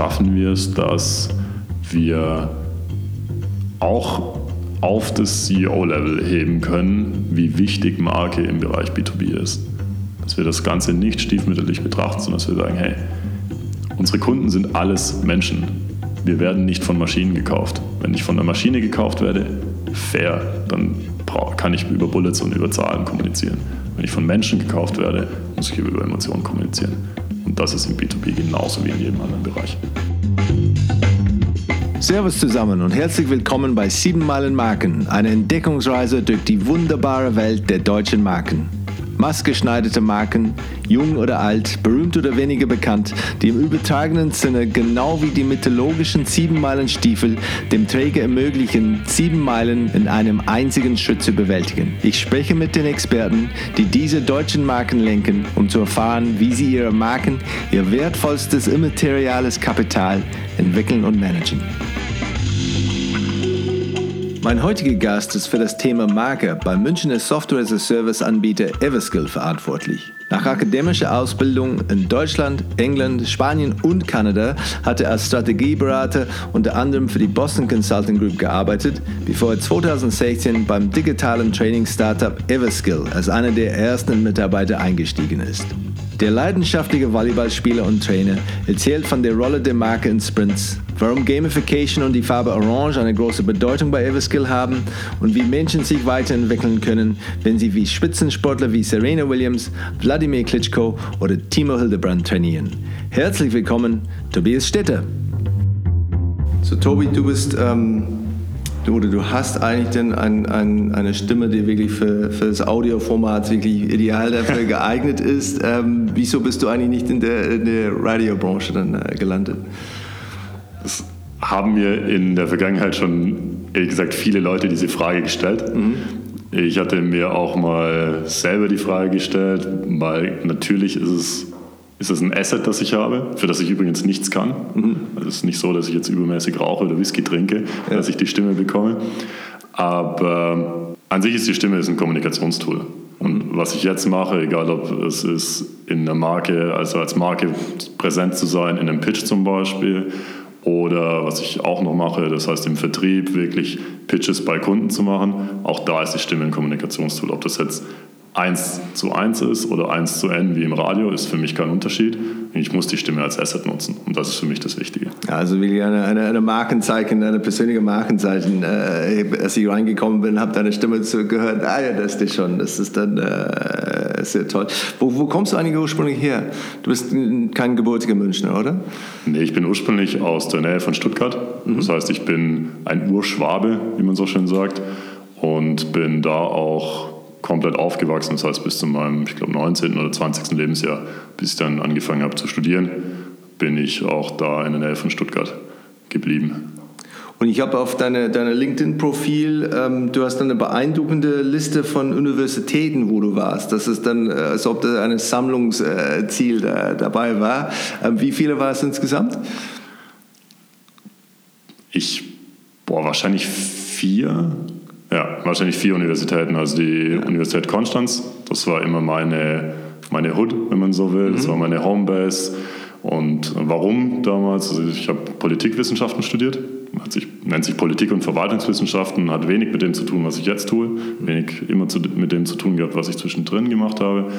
schaffen wir es, dass wir auch auf das CEO-Level heben können, wie wichtig Marke im Bereich B2B ist. Dass wir das Ganze nicht stiefmütterlich betrachten, sondern dass wir sagen, hey, unsere Kunden sind alles Menschen. Wir werden nicht von Maschinen gekauft. Wenn ich von einer Maschine gekauft werde, fair, dann kann ich über Bullets und über Zahlen kommunizieren. Wenn ich von Menschen gekauft werde, muss ich über Emotionen kommunizieren. Und das ist im B2B genauso wie in jedem anderen Bereich. Servus zusammen und herzlich willkommen bei 7 Meilen Marken, eine Entdeckungsreise durch die wunderbare Welt der deutschen Marken maßgeschneiderte Marken, jung oder alt, berühmt oder weniger bekannt, die im übertragenen Sinne genau wie die mythologischen Siebenmeilenstiefel dem Träger ermöglichen, sieben Meilen in einem einzigen Schritt zu bewältigen. Ich spreche mit den Experten, die diese deutschen Marken lenken, um zu erfahren, wie sie ihre Marken, ihr wertvollstes immateriales Kapital entwickeln und managen. Mein heutiger Gast ist für das Thema Marke beim Münchner Software as a Service Anbieter Everskill verantwortlich. Nach akademischer Ausbildung in Deutschland, England, Spanien und Kanada hat er als Strategieberater unter anderem für die Boston Consulting Group gearbeitet, bevor er 2016 beim digitalen Training-Startup Everskill als einer der ersten Mitarbeiter eingestiegen ist. Der leidenschaftliche Volleyballspieler und Trainer erzählt von der Rolle der Marke in Sprints, warum Gamification und die Farbe Orange eine große Bedeutung bei Everskill haben und wie Menschen sich weiterentwickeln können, wenn sie wie Spitzensportler wie Serena Williams, Wladimir Klitschko oder Timo Hildebrand trainieren. Herzlich willkommen, Tobias Stetter. So Tobi, du bist ähm oder du hast eigentlich denn ein, ein, eine Stimme, die wirklich für, für das Audioformat wirklich ideal dafür geeignet ist. Ähm, wieso bist du eigentlich nicht in der, in der Radiobranche dann äh, gelandet? Das haben mir in der Vergangenheit schon, ehrlich gesagt, viele Leute diese Frage gestellt. Mhm. Ich hatte mir auch mal selber die Frage gestellt, weil natürlich ist es ist es ein Asset, das ich habe, für das ich übrigens nichts kann. Mhm. Also es ist nicht so, dass ich jetzt übermäßig rauche oder Whisky trinke, ja. dass ich die Stimme bekomme. Aber an sich ist die Stimme ein Kommunikationstool. Und was ich jetzt mache, egal ob es ist in der Marke, also als Marke präsent zu sein, in einem Pitch zum Beispiel, oder was ich auch noch mache, das heißt im Vertrieb wirklich Pitches bei Kunden zu machen, auch da ist die Stimme ein Kommunikationstool. Ob das jetzt 1 zu 1 ist oder 1 zu N wie im Radio, ist für mich kein Unterschied. Ich muss die Stimme als Asset nutzen und das ist für mich das Wichtige. Also wie eine, eine, eine Markenzeichen, eine persönliche Markenzeichen. Äh, als ich reingekommen bin, habe deine Stimme gehört, ah ja, das ist schon, das ist dann äh, sehr toll. Wo, wo kommst du eigentlich ursprünglich her? Du bist kein gebürtiger Münchner, oder? Nee, ich bin ursprünglich aus der Nähe von Stuttgart. Mhm. Das heißt, ich bin ein Urschwabe, wie man so schön sagt und bin da auch komplett aufgewachsen. Das heißt, bis zu meinem, ich glaube, 19. oder 20. Lebensjahr, bis ich dann angefangen habe zu studieren, bin ich auch da in der Nähe von Stuttgart geblieben. Und ich habe auf deine, deine LinkedIn-Profil, ähm, du hast eine beeindruckende Liste von Universitäten, wo du warst. Das ist dann, äh, als ob da ein Sammlungsziel da, dabei war. Ähm, wie viele war es insgesamt? Ich, boah, wahrscheinlich vier. Ja, wahrscheinlich vier Universitäten. Also die ja. Universität Konstanz, das war immer meine, meine Hood, wenn man so will. Das mhm. war meine Homebase. Und warum damals? Also ich habe Politikwissenschaften studiert. Hat sich, nennt sich Politik- und Verwaltungswissenschaften, hat wenig mit dem zu tun, was ich jetzt tue, wenig immer zu, mit dem zu tun gehabt, was ich zwischendrin gemacht habe.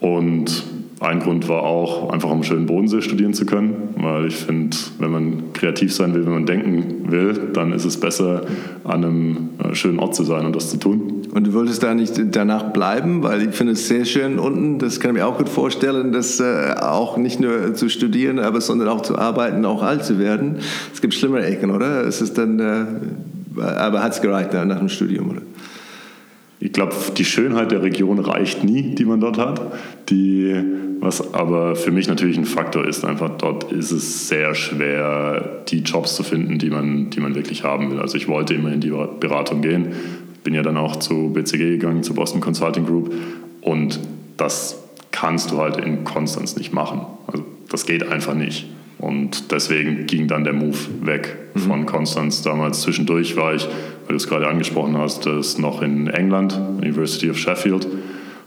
Und ein Grund war auch, einfach am schönen Bodensee studieren zu können, weil ich finde, wenn man kreativ sein will, wenn man denken will, dann ist es besser, an einem äh, schönen Ort zu sein und das zu tun. Und du wolltest da nicht danach bleiben, weil ich finde es sehr schön unten, das kann ich mir auch gut vorstellen, dass äh, auch nicht nur zu studieren, aber sondern auch zu arbeiten, auch alt zu werden. Es gibt schlimmere Ecken, oder? Es ist dann, äh, aber hat es gereicht nach dem Studium, oder? Ich glaube, die Schönheit der Region reicht nie, die man dort hat. Die, was aber für mich natürlich ein Faktor ist, einfach dort ist es sehr schwer, die Jobs zu finden, die man, die man wirklich haben will. Also ich wollte immer in die Beratung gehen, bin ja dann auch zu BCG gegangen, zu Boston Consulting Group und das kannst du halt in Konstanz nicht machen. Also das geht einfach nicht. Und deswegen ging dann der Move weg mhm. von Konstanz. Damals zwischendurch war ich, weil du es gerade angesprochen hast, das noch in England, University of Sheffield.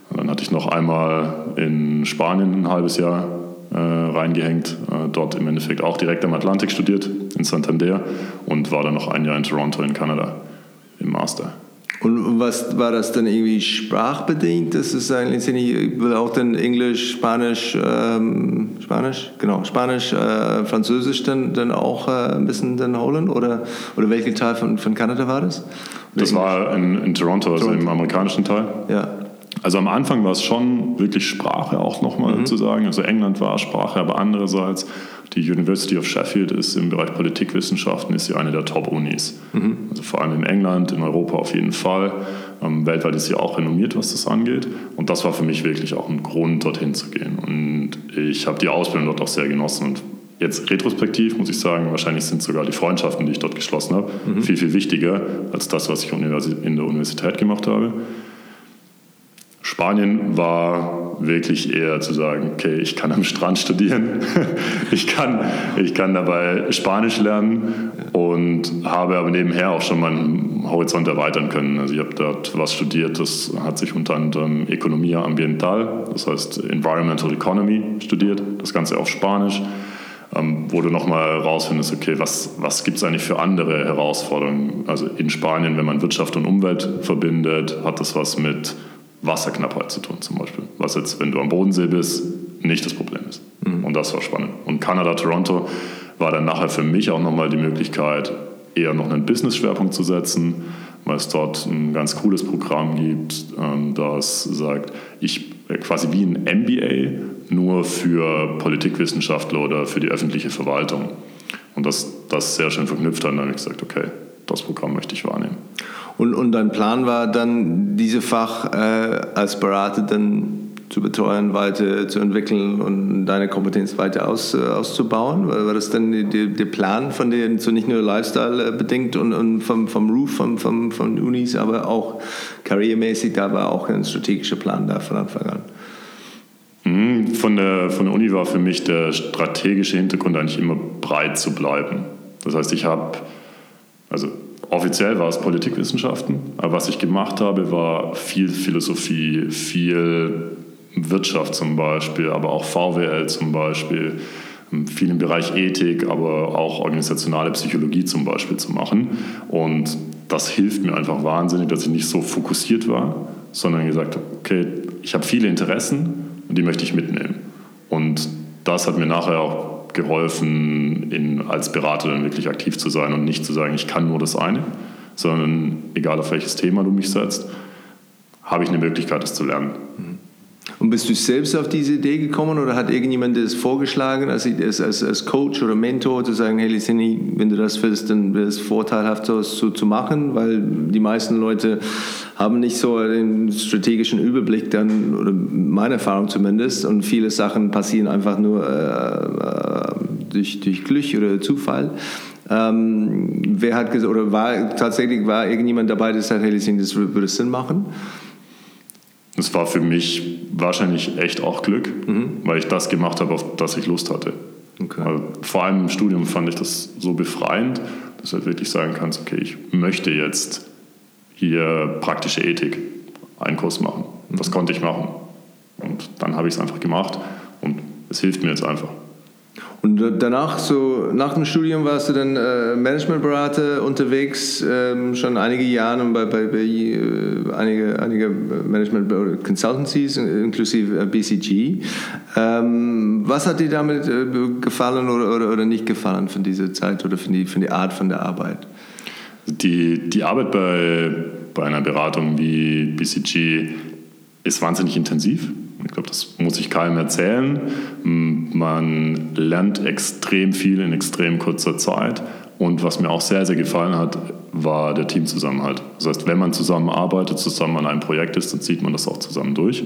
Und dann hatte ich noch einmal in Spanien ein halbes Jahr äh, reingehängt, äh, dort im Endeffekt auch direkt am Atlantik studiert, in Santander und war dann noch ein Jahr in Toronto in Kanada im Master. Und was war das dann irgendwie sprachbedingt? Das ist eigentlich, ich will auch dann Englisch, Spanisch, ähm, Spanisch, genau, Spanisch, äh, Französisch dann, dann auch äh, ein bisschen dann holen? Oder, oder welcher Teil von, von Kanada war das? Oder das Englisch? war in, in Toronto, also Toronto. im amerikanischen Teil. Ja. Also am Anfang war es schon wirklich Sprache auch nochmal mhm. zu sagen. Also England war Sprache, aber andererseits die University of Sheffield ist im Bereich Politikwissenschaften ist sie eine der Top-Unis. Mhm. Also vor allem in England, in Europa auf jeden Fall. Ähm, weltweit ist sie auch renommiert, was das angeht. Und das war für mich wirklich auch ein Grund, dorthin zu gehen. Und ich habe die Ausbildung dort auch sehr genossen. Und jetzt retrospektiv muss ich sagen, wahrscheinlich sind sogar die Freundschaften, die ich dort geschlossen habe, mhm. viel, viel wichtiger als das, was ich in der Universität gemacht habe. Spanien war wirklich eher zu sagen, okay, ich kann am Strand studieren, ich, kann, ich kann dabei Spanisch lernen und habe aber nebenher auch schon meinen Horizont erweitern können. Also ich habe dort was studiert, das hat sich unter anderem Economia Ambiental, das heißt Environmental Economy studiert, das Ganze auf Spanisch, ähm, wo du nochmal herausfindest, okay, was, was gibt es eigentlich für andere Herausforderungen? Also in Spanien, wenn man Wirtschaft und Umwelt verbindet, hat das was mit Wasserknappheit zu tun zum Beispiel. Was jetzt, wenn du am Bodensee bist, nicht das Problem ist. Mhm. Und das war spannend. Und Kanada, Toronto war dann nachher für mich auch nochmal die Möglichkeit, eher noch einen Business-Schwerpunkt zu setzen, weil es dort ein ganz cooles Programm gibt, ähm, das sagt, ich äh, quasi wie ein MBA nur für Politikwissenschaftler oder für die öffentliche Verwaltung. Und das, das sehr schön verknüpft hat, dann habe ich gesagt, okay, das Programm möchte ich wahrnehmen. Und, und dein Plan war dann, diese Fach äh, als Berater dann zu betreuen, weiter zu entwickeln und deine Kompetenz weiter aus, äh, auszubauen? War, war das dann der Plan von dir, so nicht nur Lifestyle äh, bedingt und, und vom, vom Roof vom, vom, von Unis, aber auch karrieremäßig, da war auch ein strategischer Plan da von Anfang an? Mhm, von der, von der Uni war für mich der strategische Hintergrund eigentlich immer breit zu bleiben. Das heißt, ich habe, also offiziell war es Politikwissenschaften, aber was ich gemacht habe, war viel Philosophie, viel Wirtschaft zum Beispiel, aber auch VWL zum Beispiel, viel im Bereich Ethik, aber auch organisationale Psychologie zum Beispiel zu machen. Und das hilft mir einfach wahnsinnig, dass ich nicht so fokussiert war, sondern gesagt habe, okay, ich habe viele Interessen und die möchte ich mitnehmen. Und das hat mir nachher auch geholfen, in, als dann wirklich aktiv zu sein und nicht zu sagen, ich kann nur das eine, sondern egal auf welches Thema du mich setzt, habe ich eine Möglichkeit, das zu lernen. Und bist du selbst auf diese Idee gekommen oder hat irgendjemand das vorgeschlagen, als, als, als Coach oder Mentor zu sagen, hey Licini, wenn du das willst, dann wäre es vorteilhaft, das so zu machen, weil die meisten Leute haben nicht so den strategischen Überblick dann, oder meine Erfahrung zumindest, und viele Sachen passieren einfach nur äh, äh durch, durch Glück oder Zufall. Ähm, wer hat gesagt, oder war tatsächlich war irgendjemand dabei, der sagt, hey Licini, das würde Sinn machen? Das war für mich wahrscheinlich echt auch Glück, mhm. weil ich das gemacht habe, auf das ich Lust hatte. Okay. Also vor allem im Studium fand ich das so befreiend, dass du halt wirklich sagen kannst, okay, ich möchte jetzt hier praktische Ethik einen Kurs machen. Mhm. Das konnte ich machen. Und dann habe ich es einfach gemacht und es hilft mir jetzt einfach. Und danach, so nach dem Studium warst du dann äh, Managementberater unterwegs, ähm, schon einige Jahre bei, bei, bei äh, einige, einige Management Consultancies, inklusive äh, BCG. Ähm, was hat dir damit äh, gefallen oder, oder, oder, nicht gefallen von dieser Zeit oder von, die, von der Art von der Arbeit? Die, die Arbeit bei, bei einer Beratung wie BCG ist wahnsinnig intensiv. Ich glaube, das muss ich keinem erzählen. Man lernt extrem viel in extrem kurzer Zeit. Und was mir auch sehr, sehr gefallen hat, war der Teamzusammenhalt. Das heißt, wenn man zusammenarbeitet, zusammen an einem Projekt ist, dann zieht man das auch zusammen durch.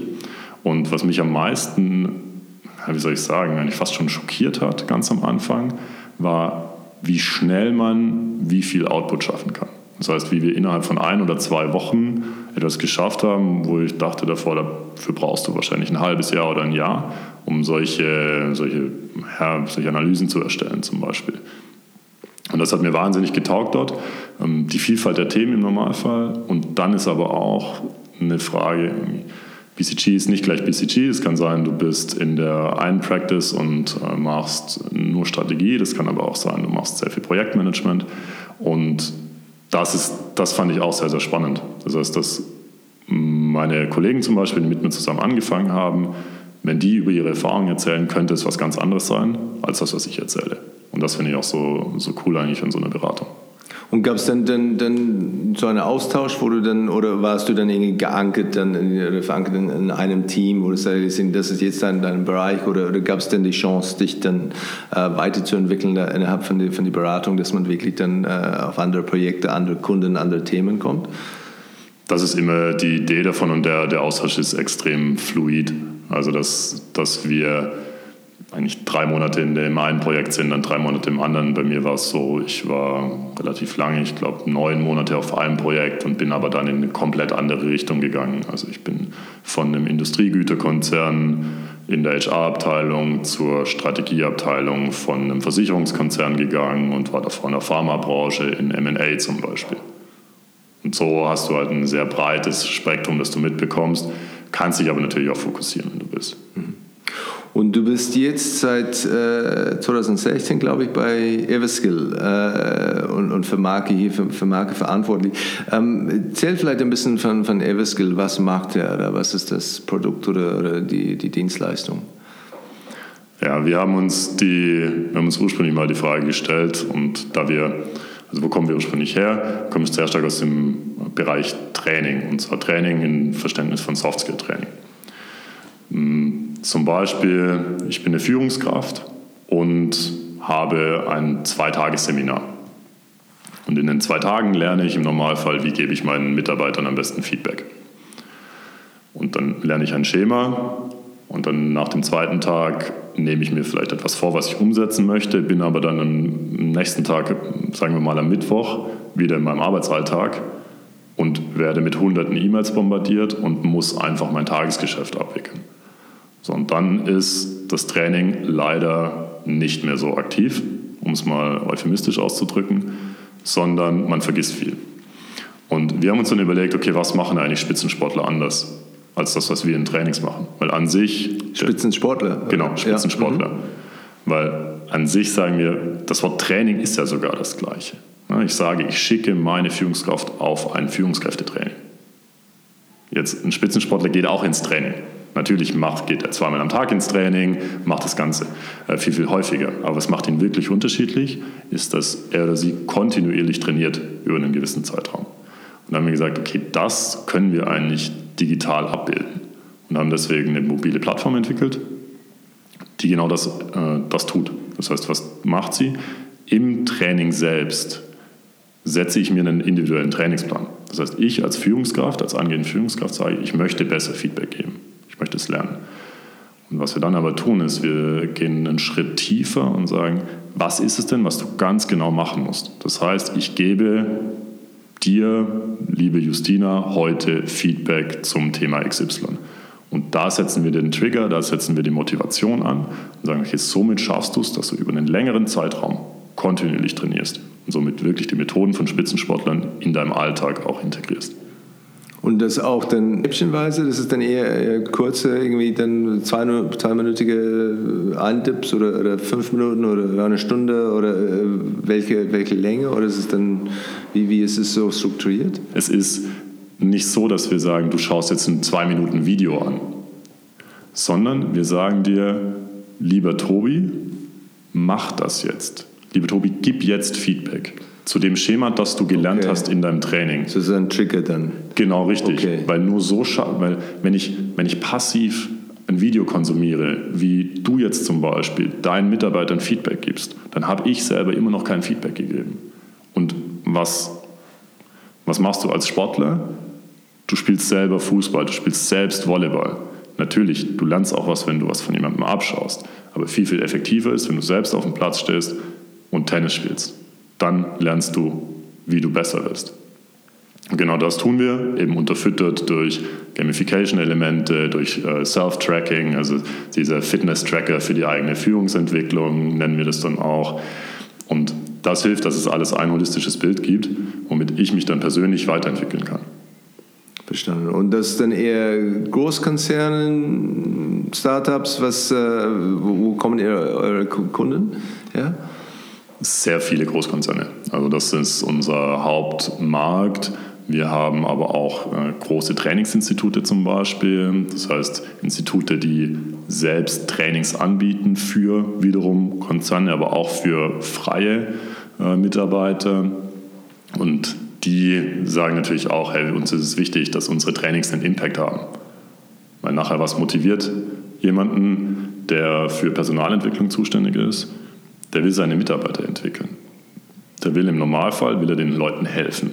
Und was mich am meisten, wie soll ich sagen, eigentlich fast schon schockiert hat, ganz am Anfang, war, wie schnell man wie viel Output schaffen kann. Das heißt, wie wir innerhalb von ein oder zwei Wochen etwas geschafft haben, wo ich dachte davor, dafür brauchst du wahrscheinlich ein halbes Jahr oder ein Jahr, um solche, solche, ja, solche Analysen zu erstellen zum Beispiel. Und das hat mir wahnsinnig getaugt dort. Ähm, die Vielfalt der Themen im Normalfall. Und dann ist aber auch eine Frage, BCG ist nicht gleich BCG. Es kann sein, du bist in der einen Practice und äh, machst nur Strategie. Das kann aber auch sein, du machst sehr viel Projektmanagement. Und das, ist, das fand ich auch sehr, sehr spannend. Das heißt, dass meine Kollegen zum Beispiel, die mit mir zusammen angefangen haben, wenn die über ihre Erfahrungen erzählen, könnte es was ganz anderes sein, als das, was ich erzähle. Und das finde ich auch so, so cool eigentlich in so einer Beratung. Und gab es dann, dann, dann so einen Austausch, wo du dann, oder warst du dann irgendwie geankert, dann in, verankert in, in einem Team, wo du sagst, das ist jetzt dein, dein Bereich, oder, oder gab es denn die Chance, dich dann äh, weiterzuentwickeln innerhalb von der, von der Beratung, dass man wirklich dann äh, auf andere Projekte, andere Kunden, andere Themen kommt? Das ist immer die Idee davon und der, der Austausch ist extrem fluid. Also, dass, dass wir eigentlich drei Monate in dem einen Projekt sind, dann drei Monate im anderen. Bei mir war es so, ich war relativ lange, ich glaube neun Monate auf einem Projekt und bin aber dann in eine komplett andere Richtung gegangen. Also ich bin von einem Industriegüterkonzern in der HR-Abteilung zur Strategieabteilung von einem Versicherungskonzern gegangen und war davor in der Pharmabranche in M&A zum Beispiel. Und so hast du halt ein sehr breites Spektrum, das du mitbekommst, kannst dich aber natürlich auch fokussieren, wenn du bist. Mhm. Und du bist jetzt seit äh, 2016, glaube ich, bei Everskill äh, und, und, für Marke hier, für, für Marke verantwortlich. Ähm, erzähl vielleicht ein bisschen von, von Everskill. Was macht er oder was ist das Produkt oder, oder die, die Dienstleistung? Ja, wir haben uns die, wir haben uns ursprünglich mal die Frage gestellt und da wir, also wo kommen wir ursprünglich her? Kommen wir sehr stark aus dem Bereich Training und zwar Training im Verständnis von Softskill-Training. Hm, zum Beispiel, ich bin eine Führungskraft und habe ein Zweitagesseminar. Und in den zwei Tagen lerne ich im Normalfall, wie gebe ich meinen Mitarbeitern am besten Feedback. Und dann lerne ich ein Schema und dann nach dem zweiten Tag nehme ich mir vielleicht etwas vor, was ich umsetzen möchte, bin aber dann am nächsten Tag, sagen wir mal am Mittwoch, wieder in meinem Arbeitsalltag und werde mit hunderten E-Mails bombardiert und muss einfach mein Tagesgeschäft abwickeln. So, und dann ist das Training leider nicht mehr so aktiv, um es mal euphemistisch auszudrücken, sondern man vergisst viel. Und wir haben uns dann überlegt, okay, was machen eigentlich Spitzensportler anders als das, was wir in Trainings machen? Weil an sich... Spitzensportler? Genau, Spitzensportler. Ja. Mhm. Weil an sich sagen wir, das Wort Training ist ja sogar das gleiche. Ich sage, ich schicke meine Führungskraft auf ein Führungskräftetraining. Jetzt ein Spitzensportler geht auch ins Training. Natürlich macht, geht er zweimal am Tag ins Training, macht das Ganze äh, viel, viel häufiger. Aber was macht ihn wirklich unterschiedlich, ist, dass er oder sie kontinuierlich trainiert über einen gewissen Zeitraum. Und dann haben wir gesagt, okay, das können wir eigentlich digital abbilden. Und haben deswegen eine mobile Plattform entwickelt, die genau das, äh, das tut. Das heißt, was macht sie? Im Training selbst setze ich mir einen individuellen Trainingsplan. Das heißt, ich als Führungskraft, als angehende Führungskraft sage, ich möchte besser Feedback geben möchte es lernen. Und was wir dann aber tun, ist, wir gehen einen Schritt tiefer und sagen, was ist es denn, was du ganz genau machen musst? Das heißt, ich gebe dir, liebe Justina, heute Feedback zum Thema XY. Und da setzen wir den Trigger, da setzen wir die Motivation an und sagen, okay, somit schaffst du es, dass du über einen längeren Zeitraum kontinuierlich trainierst und somit wirklich die Methoden von Spitzensportlern in deinem Alltag auch integrierst. Und das auch dann häppchenweise, das ist dann eher, kurze, irgendwie dann zwei, zweiminütige Eintipps oder, oder fünf Minuten oder eine Stunde oder äh, welche, welche Länge oder ist es dann, wie, wie ist es so strukturiert? Es ist nicht so, dass wir sagen, du schaust jetzt ein zwei Minuten Video an, sondern wir sagen dir, lieber Tobi, mach das jetzt. Lieber Tobi, gib jetzt Feedback zu dem Schema, das du gelernt okay. hast in deinem Training. Das ist ein Trigger dann. Genau, richtig. Okay. Weil nur so, weil wenn ich, wenn ich passiv ein Video konsumiere, wie du jetzt zum Beispiel deinen Mitarbeitern Feedback gibst, dann habe ich selber immer noch kein Feedback gegeben. Und was, was machst du als Sportler? Du spielst selber Fußball, du spielst selbst Volleyball. Natürlich, du lernst auch was, wenn du was von jemandem abschaust. Aber viel, viel effektiver ist, wenn du selbst auf dem Platz stehst und Tennis spielst dann lernst du, wie du besser wirst. Und genau das tun wir, eben unterfüttert durch Gamification-Elemente, durch äh, Self-Tracking, also dieser Fitness-Tracker für die eigene Führungsentwicklung nennen wir das dann auch. Und das hilft, dass es alles ein holistisches Bild gibt, womit ich mich dann persönlich weiterentwickeln kann. Verstanden. Und das ist dann eher Großkonzernen, Startups, was, äh, wo, kommen eure, eure Kunden her? Sehr viele Großkonzerne. Also das ist unser Hauptmarkt. Wir haben aber auch äh, große Trainingsinstitute zum Beispiel, das heißt Institute, die selbst Trainings anbieten für wiederum Konzerne, aber auch für freie äh, Mitarbeiter. Und die sagen natürlich auch, hey, uns ist es wichtig, dass unsere Trainings einen Impact haben. Weil nachher was motiviert jemanden, der für Personalentwicklung zuständig ist, der will seine Mitarbeiter entwickeln. Der will im Normalfall, will er den Leuten helfen.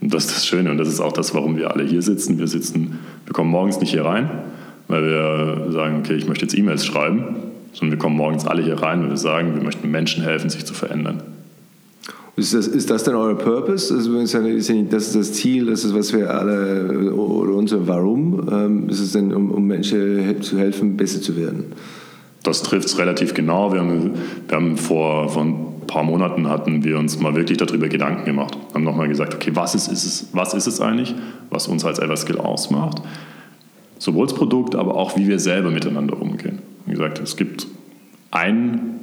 Und das ist das Schöne und das ist auch das, warum wir alle hier sitzen. Wir sitzen, wir kommen morgens nicht hier rein, weil wir sagen, okay, ich möchte jetzt E-Mails schreiben, sondern wir kommen morgens alle hier rein, weil wir sagen, wir möchten Menschen helfen, sich zu verändern. Ist das, ist das denn euer Purpose? Also, das ist das Ziel, das ist, was wir alle, oder unser Warum? Ähm, ist es denn, um, um Menschen zu helfen, besser zu werden? Das trifft es relativ genau. Wir haben, wir haben vor, vor ein paar Monaten hatten wir uns mal wirklich darüber Gedanken gemacht. Haben nochmal gesagt, okay, was ist, ist es, was ist es eigentlich, was uns als Everskill ausmacht? Sowohl das Produkt, aber auch wie wir selber miteinander umgehen. Wie gesagt, es gibt ein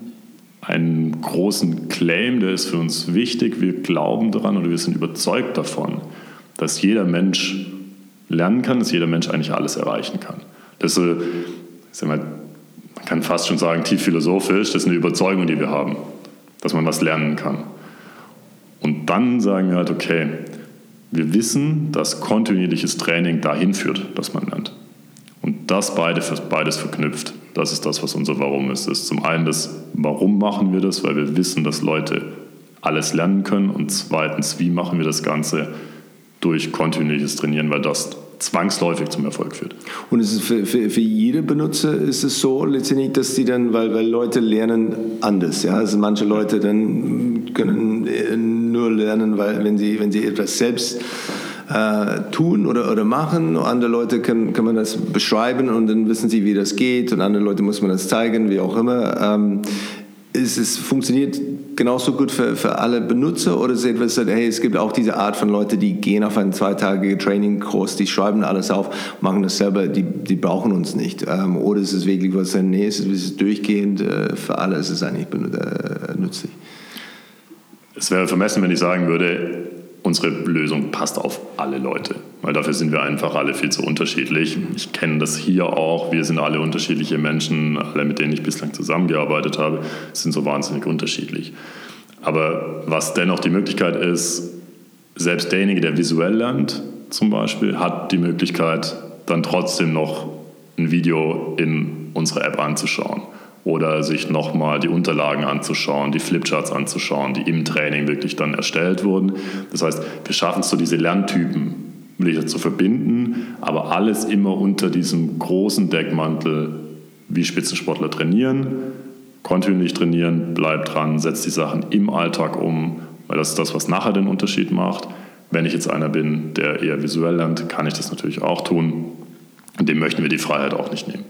einen großen Claim, der ist für uns wichtig. Wir glauben daran oder wir sind überzeugt davon, dass jeder Mensch lernen kann, dass jeder Mensch eigentlich alles erreichen kann. Das ist, sag mal, man kann fast schon sagen, tief philosophisch, das ist eine Überzeugung, die wir haben, dass man was lernen kann. Und dann sagen wir halt, okay, wir wissen, dass kontinuierliches Training dahin führt, dass man lernt. Und das beide, beides verknüpft. Das ist das, was unser Warum ist. Ist zum einen das, warum machen wir das, weil wir wissen, dass Leute alles lernen können. Und zweitens, wie machen wir das Ganze durch kontinuierliches Trainieren, weil das zwangsläufig zum Erfolg führt. Und es für, für, für jede Benutzer ist es so letztendlich, dass sie dann, weil, weil Leute lernen anders, ja, also manche Leute dann können nur lernen, weil wenn sie, wenn sie etwas selbst äh, tun oder, oder machen. Andere Leute können, kann man das beschreiben und dann wissen sie, wie das geht. Und andere Leute muss man das zeigen, wie auch immer. Ähm, ist es funktioniert genauso gut für, für alle Benutzer oder es etwas, hey, es gibt auch diese Art von Leute, die gehen auf einen zweitagigen Training-Kurs, die schreiben alles auf, machen das selber, die, die brauchen uns nicht. Ähm, oder ist es wirklich was, nee, es ist, es ist durchgehend, äh, für alle ist es eigentlich äh, nützlich. Es wäre vermessen, wenn ich sagen würde, unsere Lösung passt auf alle Leute, weil dafür sind wir einfach alle viel zu unterschiedlich. Ich kenne das hier auch, wir sind alle unterschiedliche Menschen, alle mit denen ich bislang zusammengearbeitet habe, sind so wahnsinnig unterschiedlich. Aber was dennoch die Möglichkeit ist, selbst derjenige, der visuell lernt zum Beispiel, hat die Möglichkeit, dann trotzdem noch ein Video in unserer App anzuschauen oder sich nochmal die Unterlagen anzuschauen, die Flipcharts anzuschauen, die im Training wirklich dann erstellt wurden. Das heißt, wir schaffen es so, diese Lerntypen wirklich zu verbinden, aber alles immer unter diesem großen Deckmantel, wie Spitzensportler trainieren, kontinuierlich trainieren, bleibt dran, setzt die Sachen im Alltag um, weil das ist das, was nachher den Unterschied macht. Wenn ich jetzt einer bin, der eher visuell lernt, kann ich das natürlich auch tun. Und dem möchten wir die Freiheit auch nicht nehmen.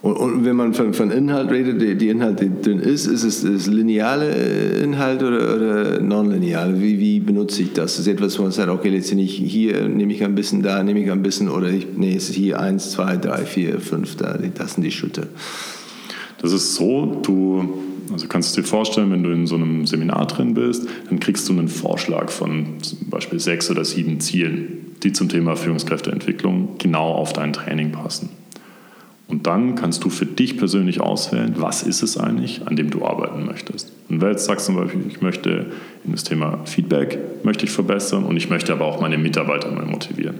Und, und, wenn man von, von Inhalt redet, die, die Inhalt die drin ist, ist es ist lineare äh, Inhalt oder, oder nonlineare? Wie, wie benutze ich das? Ist etwas, wo man sagt, okay, letztendlich hier nehme ich ein bisschen, da nehme ich ein bisschen oder ich, nee, es ist hier eins, zwei, drei, vier, fünf, da, das sind die Schritte. Das ist so, du also kannst du dir vorstellen, wenn du in so einem Seminar drin bist, dann kriegst du einen Vorschlag von zum Beispiel sechs oder sieben Zielen, die zum Thema Führungskräfteentwicklung genau auf dein Training passen. Und dann kannst du für dich persönlich auswählen, was ist es eigentlich, an dem du arbeiten möchtest. Und wenn du jetzt sagst zum Beispiel, ich möchte in das Thema Feedback möchte ich verbessern und ich möchte aber auch meine Mitarbeiter mal motivieren.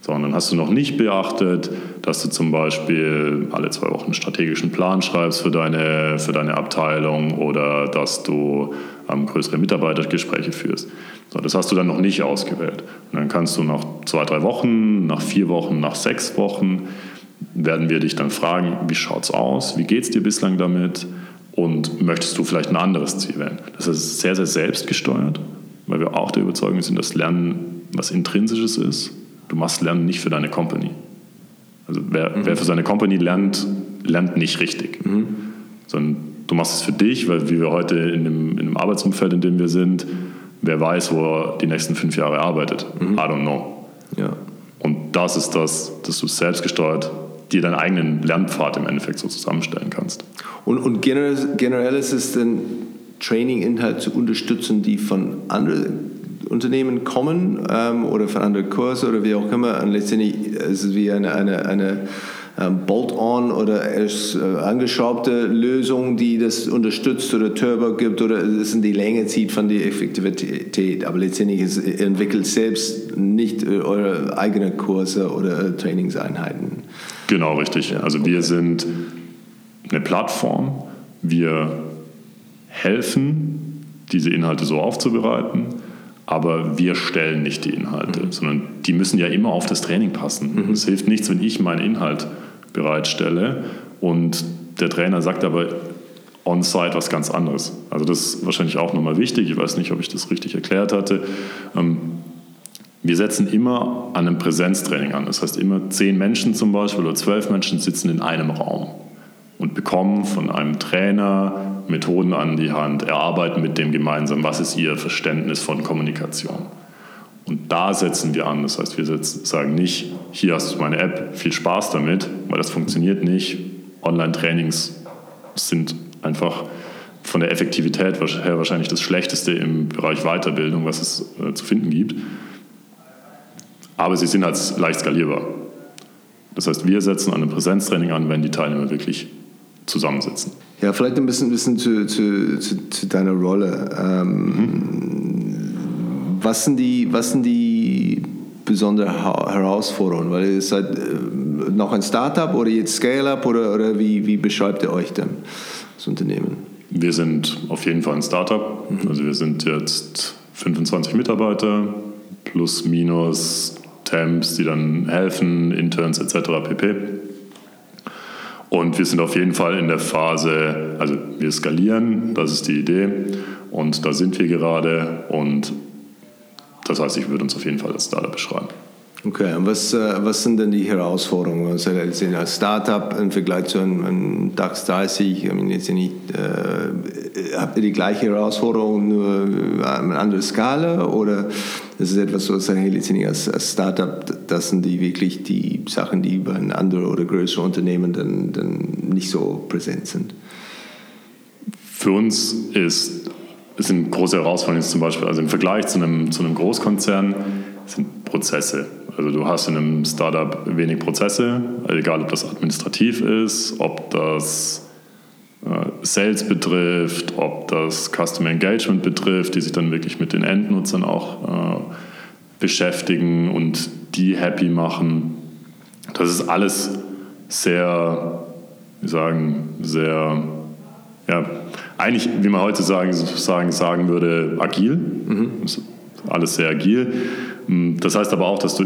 So, und dann hast du noch nicht beachtet, dass du zum Beispiel alle zwei Wochen einen strategischen Plan schreibst für deine, für deine Abteilung oder dass du ähm, größere Mitarbeitergespräche führst. So, das hast du dann noch nicht ausgewählt. Und dann kannst du nach zwei, drei Wochen, nach vier Wochen, nach sechs Wochen werden wir dich dann fragen, wie schaut es aus, wie geht es dir bislang damit und möchtest du vielleicht ein anderes Ziel wählen. Das ist sehr, sehr selbstgesteuert, weil wir auch der Überzeugung sind, dass Lernen was Intrinsisches ist. Du machst Lernen nicht für deine Company. Also wer, mhm. wer für seine Company lernt, lernt nicht richtig. Mhm. Sondern du machst es für dich, weil wie wir heute in dem, in dem Arbeitsumfeld, in dem wir sind, wer weiß, wo er die nächsten fünf Jahre arbeitet. Mhm. I don't know. Ja das ist das, dass du selbst gesteuert dir deinen eigenen Lernpfad im Endeffekt so zusammenstellen kannst. Und, und generell, generell ist es dann Training-Inhalt zu unterstützen, die von anderen Unternehmen kommen ähm, oder von anderen Kursen oder wie auch immer. Und letztendlich ist es wie eine, eine, eine ähm, Bolt-on oder äh, angeschraubte Lösung, die das unterstützt oder Turbo gibt oder es in die Länge zieht von der Effektivität. Aber letztendlich ist, entwickelt selbst nicht äh, eure eigenen Kurse oder äh, Trainingseinheiten. Genau, richtig. Ja, also okay. wir sind eine Plattform. Wir helfen, diese Inhalte so aufzubereiten, aber wir stellen nicht die Inhalte, mhm. sondern die müssen ja immer auf das Training passen. Mhm. Es hilft nichts, wenn ich meinen Inhalt bereitstelle und der Trainer sagt aber on-site was ganz anderes. Also das ist wahrscheinlich auch nochmal wichtig. Ich weiß nicht, ob ich das richtig erklärt hatte. Ähm, wir setzen immer an einem Präsenztraining an. Das heißt, immer zehn Menschen zum Beispiel oder zwölf Menschen sitzen in einem Raum und bekommen von einem Trainer Methoden an die Hand, erarbeiten mit dem gemeinsam, was ist ihr Verständnis von Kommunikation. Und da setzen wir an. Das heißt, wir sagen nicht, hier hast du meine App, viel Spaß damit, weil das funktioniert nicht. Online-Trainings sind einfach von der Effektivität her wahrscheinlich das Schlechteste im Bereich Weiterbildung, was es äh, zu finden gibt aber sie sind halt leicht skalierbar. Das heißt, wir setzen an einem Präsenztraining an, wenn die Teilnehmer wirklich zusammensitzen. Ja, vielleicht ein bisschen, bisschen zu, zu, zu, zu deiner Rolle. Ähm, mhm. was, sind die, was sind die besonderen Herausforderungen? Weil ihr seid äh, noch ein Startup oder jetzt Scale-Up oder, oder wie, wie beschreibt ihr euch denn, das Unternehmen? Wir sind auf jeden Fall ein Startup. Mhm. Also wir sind jetzt 25 Mitarbeiter plus minus Temps, die dann helfen, Interns etc. pp. Und wir sind auf jeden Fall in der Phase, also wir skalieren, das ist die Idee und da sind wir gerade und das heißt, ich würde uns auf jeden Fall als Startup beschreiben. Okay, und was, äh, was sind denn die Herausforderungen? Also als Startup im Vergleich zu einem, einem DAX 30, ich meine, jetzt nicht, äh, habt ihr die gleiche Herausforderung, nur eine andere Skala oder ist es etwas, was letztendlich als, als Startup, das sind die wirklich die Sachen, die bei einem anderen oder größeren Unternehmen dann, dann nicht so präsent sind? Für uns ist, sind große Herausforderungen zum Beispiel, also im Vergleich zu einem, zu einem Großkonzern, sind Prozesse. Also du hast in einem Startup wenig Prozesse, egal ob das administrativ ist, ob das äh, Sales betrifft, ob das Customer Engagement betrifft, die sich dann wirklich mit den Endnutzern auch äh, beschäftigen und die happy machen. Das ist alles sehr, wie sagen, sehr, ja, eigentlich, wie man heute sagen, sagen, sagen würde, agil. Mhm. alles sehr agil. Das heißt aber auch, dass du,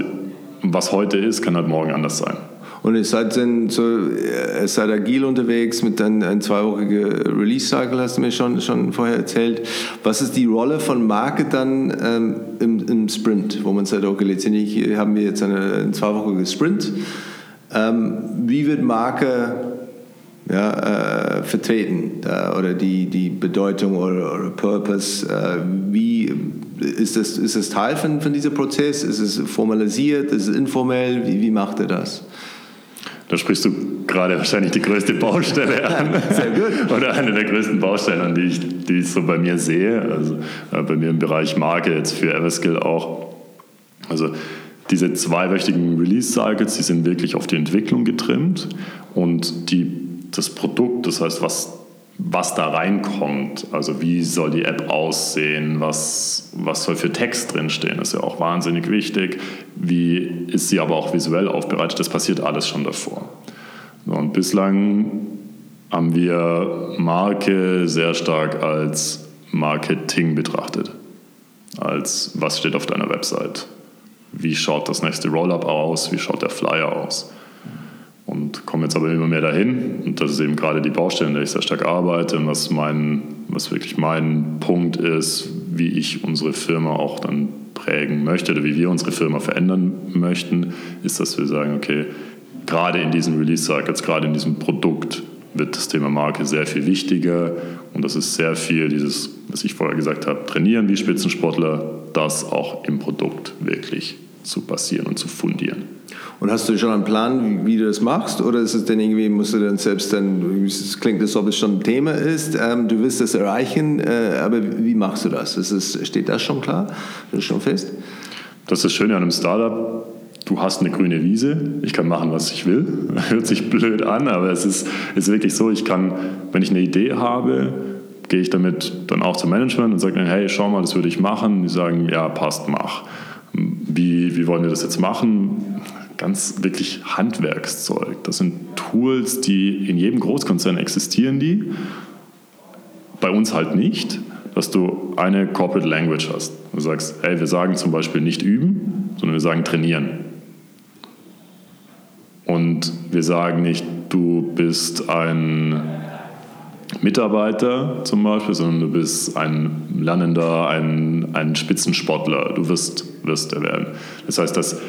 was heute ist, kann halt morgen anders sein. Und ihr seid dann so, ihr seid agil unterwegs mit einem, einem zweiwöchigen Release-Cycle, hast du mir schon, schon vorher erzählt. Was ist die Rolle von Marke dann ähm, im, im, Sprint, wo man sagt, okay, letztendlich haben wir jetzt eine, zweiwöchigen Sprint. Ähm, wie wird Marke ja, äh, vertreten äh, oder die, die Bedeutung oder, oder Purpose? Äh, wie ist das, ist das Teil von, von diesem Prozess? Ist es formalisiert? Ist es informell? Wie, wie macht er das? Da sprichst du gerade wahrscheinlich die größte Baustelle an. Sehr gut. Oder eine der größten Baustellen an, die ich, die ich so bei mir sehe. Also äh, bei mir im Bereich Marke, jetzt für Everskill auch. Also diese zweiwöchigen Release-Cycles, die sind wirklich auf die Entwicklung getrimmt. Und die, das Produkt, das heißt, was was da reinkommt. Also wie soll die App aussehen, was, was soll für Text drinstehen, ist ja auch wahnsinnig wichtig. Wie ist sie aber auch visuell aufbereitet, das passiert alles schon davor. Und bislang haben wir Marke sehr stark als Marketing betrachtet. Als was steht auf deiner Website? Wie schaut das nächste Rollup aus? Wie schaut der Flyer aus? Und komme jetzt aber immer mehr dahin. Und das ist eben gerade die Baustelle, in der ich sehr stark arbeite und was, mein, was wirklich mein Punkt ist, wie ich unsere Firma auch dann prägen möchte oder wie wir unsere Firma verändern möchten, ist, dass wir sagen, okay, gerade in diesem Release-Cycle, gerade in diesem Produkt wird das Thema Marke sehr viel wichtiger und das ist sehr viel dieses, was ich vorher gesagt habe, trainieren wie Spitzensportler, das auch im Produkt wirklich zu passieren und zu fundieren. Und hast du schon einen Plan, wie, wie, du das machst? Oder ist es denn irgendwie, musst du dann selbst dann, es klingt, als ob es schon ein Thema ist, ähm, du willst das erreichen, äh, aber wie machst du das? Ist es, steht das schon klar? Ist das schon fest? Das ist das Schöne an einem Startup. Du hast eine grüne Wiese, ich kann machen, was ich will. Hört sich blöd an, aber es ist, ist wirklich so, ich kann, wenn ich eine Idee habe, gehe ich damit dann auch zum Management und sage dann, hey, schau mal, das würde ich machen. Die sagen, ja, passt, mach. Wie, wie wollen wir das jetzt machen? Ganz wirklich Handwerkszeug. Das sind Tools, die in jedem Großkonzern existieren, die bei uns halt nicht, dass du eine Corporate Language hast. Du sagst, hey, wir sagen zum Beispiel nicht üben, sondern wir sagen trainieren. Und wir sagen nicht, du bist ein Mitarbeiter zum Beispiel, sondern du bist ein Lernender, ein, ein Spitzensportler. Du wirst, wirst er werden. Das heißt, dass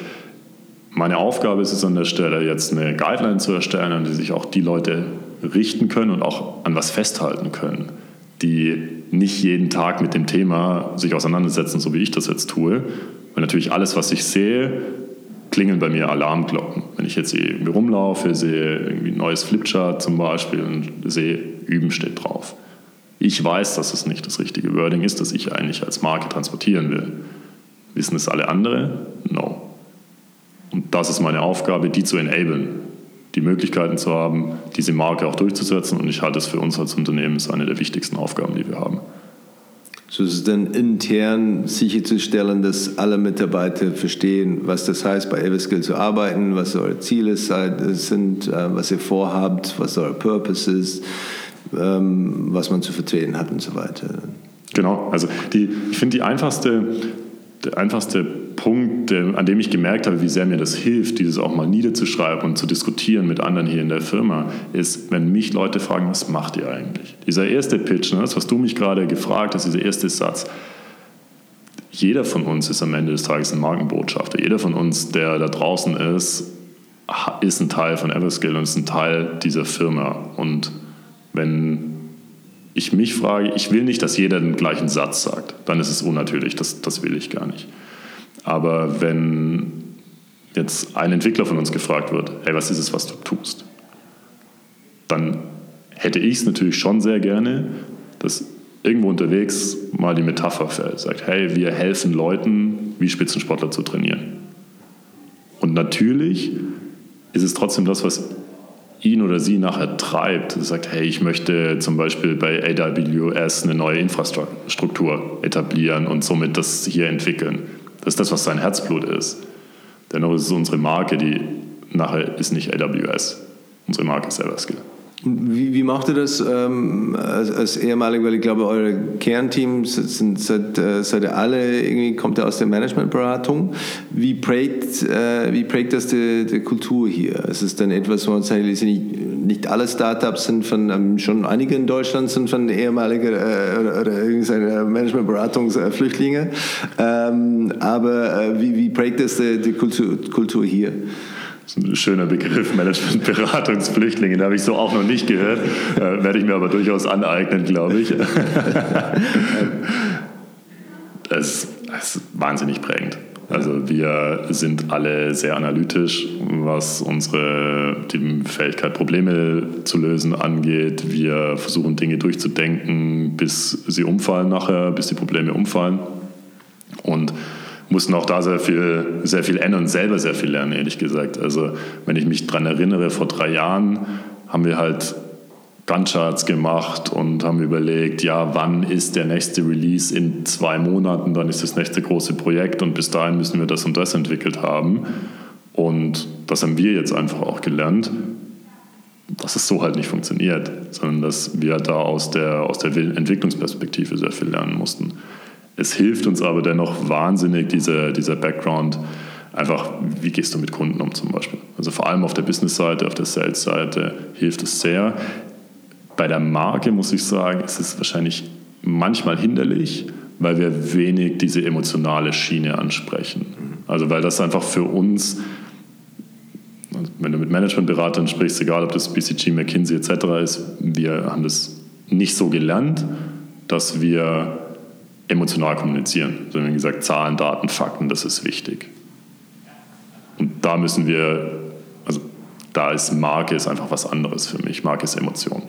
meine Aufgabe ist es an der Stelle, jetzt eine Guideline zu erstellen, an die sich auch die Leute richten können und auch an was festhalten können, die nicht jeden Tag mit dem Thema sich auseinandersetzen, so wie ich das jetzt tue. Weil natürlich alles, was ich sehe, klingeln bei mir Alarmglocken. Wenn ich jetzt irgendwie rumlaufe, sehe irgendwie ein neues Flipchart zum Beispiel und sehe, Üben steht drauf. Ich weiß, dass es nicht das richtige Wording ist, das ich eigentlich als Marke transportieren will. Wissen es alle andere? No. Und das ist meine Aufgabe, die zu enablen, die Möglichkeiten zu haben, diese Marke auch durchzusetzen. Und ich halte es für uns als Unternehmen als eine der wichtigsten Aufgaben, die wir haben. So ist es dann intern sicherzustellen, dass alle Mitarbeiter verstehen, was das heißt, bei Everskill zu arbeiten, was eure Ziele sind, äh, was ihr vorhabt, was euer Purpose ist, ähm, was man zu vertreten hat und so weiter. Genau, also die, ich finde die einfachste, der einfachste Punkt, an dem ich gemerkt habe, wie sehr mir das hilft, dieses auch mal niederzuschreiben und zu diskutieren mit anderen hier in der Firma, ist, wenn mich Leute fragen, was macht ihr eigentlich? Dieser erste Pitch, ne, das, was du mich gerade gefragt hast, dieser erste Satz, jeder von uns ist am Ende des Tages ein Markenbotschafter. Jeder von uns, der da draußen ist, ist ein Teil von Everskill und ist ein Teil dieser Firma. Und wenn ich mich frage, ich will nicht, dass jeder den gleichen Satz sagt, dann ist es unnatürlich, das, das will ich gar nicht. Aber wenn jetzt ein Entwickler von uns gefragt wird, hey, was ist es, was du tust? Dann hätte ich es natürlich schon sehr gerne, dass irgendwo unterwegs mal die Metapher fällt, sagt, hey, wir helfen Leuten, wie Spitzensportler zu trainieren. Und natürlich ist es trotzdem das, was ihn oder sie nachher treibt. Sagt, hey, ich möchte zum Beispiel bei AWS eine neue Infrastruktur etablieren und somit das hier entwickeln. Das ist das, was sein Herzblut ist. Dennoch ist es unsere Marke, die nachher ist nicht AWS. Unsere Marke ist Everskill. Wie, wie macht ihr das ähm, als, als ehemalig, weil ich glaube, eure Kernteams sind seit, äh, seid ihr alle, irgendwie kommt ihr aus der Managementberatung. Wie prägt, äh, wie prägt das die, die Kultur hier? Es ist dann etwas, wo man sagt, nicht, nicht alle Startups sind von, ähm, schon einige in Deutschland sind von ehemaligen äh, oder, oder irgendeiner Managementberatungsflüchtlinge. Ähm, aber äh, wie, wie prägt das die, die Kultur, Kultur hier? Ein schöner Begriff, Management-Beratungsflüchtlinge, den habe ich so auch noch nicht gehört. Äh, werde ich mir aber durchaus aneignen, glaube ich. es, es ist wahnsinnig prägend. Also wir sind alle sehr analytisch, was unsere die Fähigkeit, Probleme zu lösen angeht. Wir versuchen Dinge durchzudenken, bis sie umfallen nachher, bis die Probleme umfallen. Und mussten auch da sehr viel, sehr viel ändern und selber sehr viel lernen, ehrlich gesagt. Also wenn ich mich daran erinnere, vor drei Jahren haben wir halt Guncharts gemacht und haben überlegt, ja, wann ist der nächste Release in zwei Monaten, dann ist das nächste große Projekt und bis dahin müssen wir das und das entwickelt haben. Und das haben wir jetzt einfach auch gelernt, dass es so halt nicht funktioniert, sondern dass wir da aus der, aus der Entwicklungsperspektive sehr viel lernen mussten. Es hilft uns aber dennoch wahnsinnig, dieser, dieser Background, einfach, wie gehst du mit Kunden um zum Beispiel. Also vor allem auf der Business-Seite, auf der Sales-Seite hilft es sehr. Bei der Marke muss ich sagen, ist es wahrscheinlich manchmal hinderlich, weil wir wenig diese emotionale Schiene ansprechen. Also weil das einfach für uns, wenn du mit Managementberatern sprichst, egal ob das BCG, McKinsey etc. ist, wir haben das nicht so gelernt, dass wir emotional kommunizieren, sondern wie gesagt, Zahlen, Daten, Fakten, das ist wichtig. Und da müssen wir, also da ist Marke ist einfach was anderes für mich. Marke ist Emotion.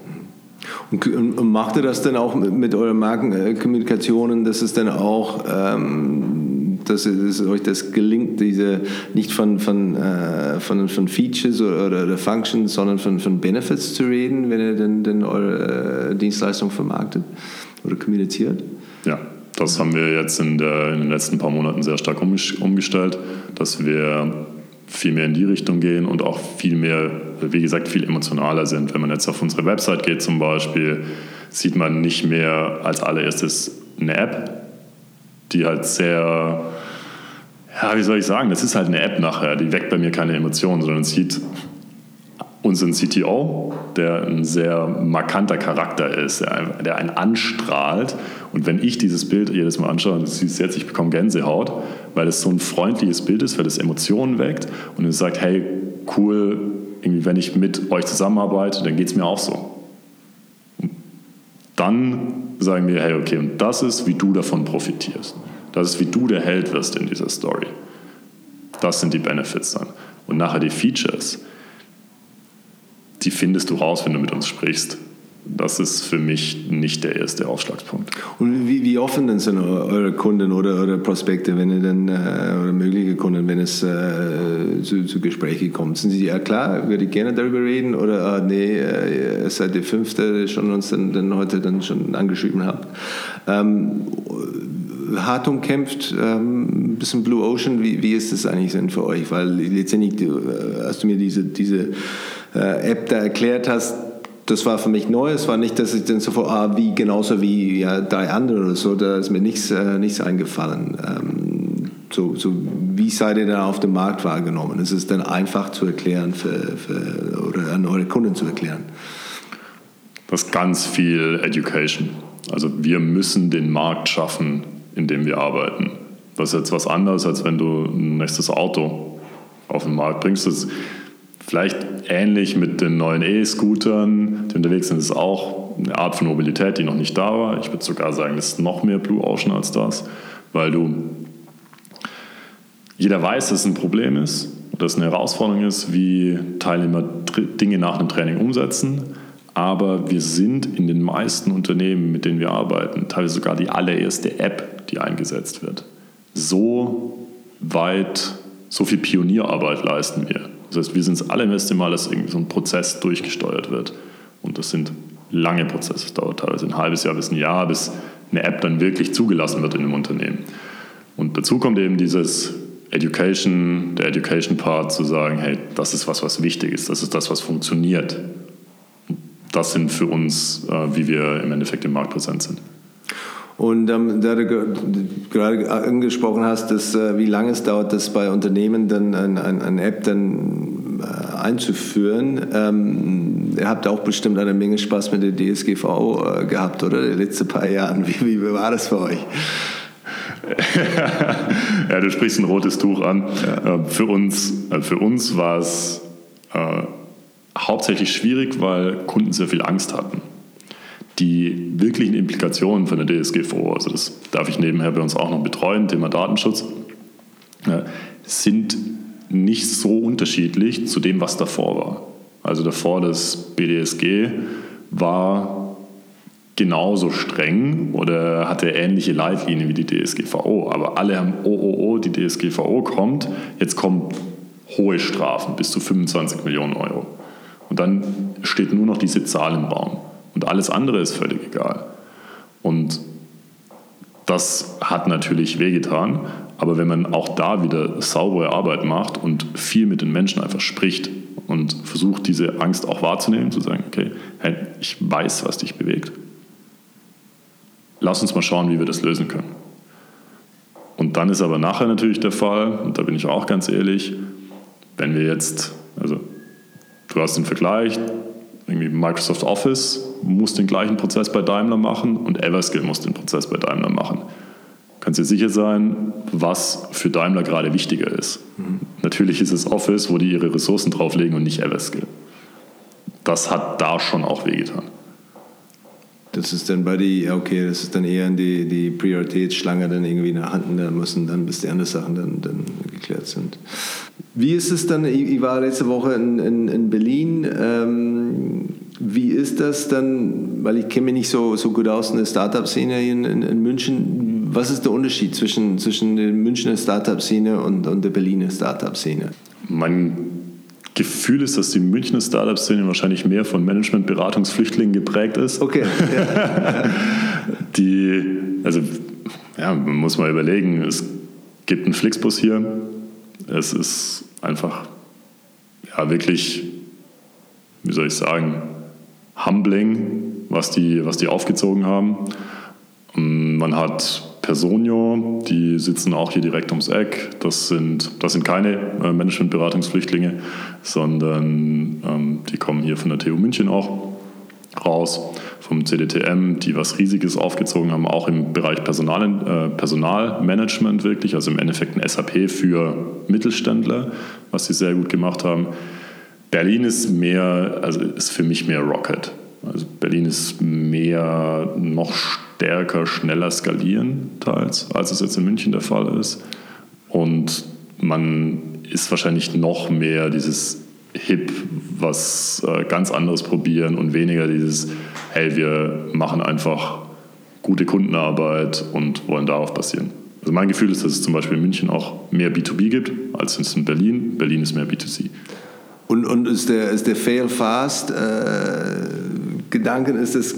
Und, macht ihr das dann auch mit, mit euren Markenkommunikationen, dass es dann auch, ähm, dass es euch das gelingt, diese nicht von, von, äh, von, von Features oder, oder, Functions, sondern von, von Benefits zu reden, wenn ihr dann, dann eure äh, Dienstleistung vermarktet oder kommuniziert? Ja, das haben wir jetzt in, der, in den letzten paar Monaten sehr stark umgestellt, dass wir viel mehr in die Richtung gehen und auch viel mehr, wie gesagt, viel emotionaler sind. Wenn man jetzt auf unsere Website geht zum Beispiel, sieht man nicht mehr als allererstes eine App, die halt sehr, ja, wie soll ich sagen, das ist halt eine App nachher, die weckt bei mir keine Emotionen, sondern sieht unseren CTO, der ein sehr markanter Charakter ist, der, einen anstrahlt. Und wenn ich dieses Bild jedes Mal anschaue, und du siehst jetzt, ich bekomme Gänsehaut, weil es so ein freundliches Bild ist, weil es Emotionen weckt und es sagt, hey, cool, irgendwie, wenn ich mit euch zusammenarbeite, dann geht es mir auch so. Dann sagen wir, hey, okay, und das ist, wie du davon profitierst. Das ist, wie du der Held wirst in dieser Story. Das sind die Benefits dann. Und nachher die Features die findest du raus, wenn du mit uns sprichst. Das ist für mich nicht der erste Ausschlagspunkt. Und wie, wie offen denn sind eure Kunden oder eure Prospekte, wenn ihr dann, äh, oder mögliche Kunden, wenn es äh, zu, zu Gesprächen kommt? Sind sie, ja klar, würde ich gerne darüber reden oder ah, nee, äh, seid ihr Fünfte, schon uns dann, dann heute dann schon angeschrieben habt? Ähm, hart umkämpft, ähm, ein bisschen Blue Ocean, wie, wie ist das eigentlich denn für euch? Weil letztendlich äh, hast du mir diese, diese äh, App da erklärt hast, das war für mich neu. Es war nicht, dass ich dann sofort, ah, wie genauso wie ja, drei andere oder so, da ist mir nichts, äh, nichts eingefallen. Ähm, so, so, wie seid ihr da auf dem Markt wahrgenommen? Ist es dann einfach zu erklären für, für, oder an eure Kunden zu erklären? Das ist ganz viel Education. Also wir müssen den Markt schaffen, in dem wir arbeiten. Das ist jetzt was anderes, als wenn du ein nächstes Auto auf den Markt bringst. Das Vielleicht ähnlich mit den neuen E-Scootern, die unterwegs sind, ist auch eine Art von Mobilität, die noch nicht da war. Ich würde sogar sagen, es ist noch mehr Blue Ocean als das, weil du jeder weiß, dass es ein Problem ist, dass es eine Herausforderung ist, wie Teilnehmer Dinge nach einem Training umsetzen. Aber wir sind in den meisten Unternehmen, mit denen wir arbeiten, teilweise sogar die allererste App, die eingesetzt wird. So weit, so viel Pionierarbeit leisten wir. Das heißt, wir sind das allererste Mal, dass irgendwie so ein Prozess durchgesteuert wird. Und das sind lange Prozesse. Es dauert teilweise ein halbes Jahr bis ein Jahr, bis eine App dann wirklich zugelassen wird in einem Unternehmen. Und dazu kommt eben dieses Education, der Education-Part zu sagen, hey, das ist was, was wichtig ist, das ist das, was funktioniert. Das sind für uns, äh, wie wir im Endeffekt im Markt präsent sind. Und ähm, da du gerade angesprochen hast, dass, äh, wie lange es dauert, das bei Unternehmen dann eine ein, ein App dann äh, einzuführen. Ähm, ihr habt auch bestimmt eine Menge Spaß mit der DSGV äh, gehabt, oder? Die letzten paar Jahren. Wie, wie war das für euch? ja, du sprichst ein rotes Tuch an. Ja. Äh, für, uns, äh, für uns war es äh, hauptsächlich schwierig, weil Kunden sehr viel Angst hatten die wirklichen Implikationen von der DSGVO, also das darf ich nebenher bei uns auch noch betreuen, Thema Datenschutz, sind nicht so unterschiedlich zu dem, was davor war. Also davor das BDSG war genauso streng oder hatte ähnliche Leitlinien wie die DSGVO. Aber alle haben, oh, oh, oh, die DSGVO kommt, jetzt kommen hohe Strafen bis zu 25 Millionen Euro. Und dann steht nur noch diese Zahl im Raum. Und alles andere ist völlig egal. Und das hat natürlich wehgetan, aber wenn man auch da wieder saubere Arbeit macht und viel mit den Menschen einfach spricht und versucht, diese Angst auch wahrzunehmen, zu sagen, okay, hey, ich weiß, was dich bewegt. Lass uns mal schauen, wie wir das lösen können. Und dann ist aber nachher natürlich der Fall, und da bin ich auch ganz ehrlich, wenn wir jetzt, also du hast den Vergleich, irgendwie Microsoft Office muss den gleichen Prozess bei Daimler machen und Everskill muss den Prozess bei Daimler machen. Kannst dir sicher sein, was für Daimler gerade wichtiger ist. Mhm. Natürlich ist es Office, wo die ihre Ressourcen drauflegen und nicht Everskill. Das hat da schon auch wehgetan. Das ist dann bei die, okay, das ist dann eher die, die Prioritätsschlange dann irgendwie nach Hand, da müssen dann, bis die anderen Sachen dann, dann geklärt sind. Wie ist es dann, ich war letzte Woche in, in, in Berlin, ähm, wie ist das dann, weil ich kenne mich nicht so, so gut aus in der Startup-Szene in, in, in, München, was ist der Unterschied zwischen, zwischen der Münchner Startup-Szene und, und der Berliner Startup-Szene? Mein Gefühl ist, dass die Münchner Startup-Szene wahrscheinlich mehr von Management-Beratungsflüchtlingen geprägt ist. Okay. Ja. die, also, ja, man muss mal überlegen, es gibt einen Flixbus hier. Es ist einfach, ja, wirklich, wie soll ich sagen, humbling, was die, was die aufgezogen haben. Man hat Personio, die sitzen auch hier direkt ums Eck. Das sind, das sind keine äh, Managementberatungsflüchtlinge, sondern ähm, die kommen hier von der TU München auch raus, vom CDTM, die was Riesiges aufgezogen haben, auch im Bereich Personal, äh, Personalmanagement wirklich, also im Endeffekt ein SAP für Mittelständler, was sie sehr gut gemacht haben. Berlin ist mehr, also ist für mich mehr Rocket. Also Berlin ist mehr noch stärker, schneller skalieren teils, als es jetzt in München der Fall ist. Und man ist wahrscheinlich noch mehr dieses Hip, was äh, ganz anderes probieren und weniger dieses, hey, wir machen einfach gute Kundenarbeit und wollen darauf basieren. Also mein Gefühl ist, dass es zum Beispiel in München auch mehr B2B gibt, als es in Berlin. Berlin ist mehr B2C. Und, und ist der, ist der Fail Fast äh, ist das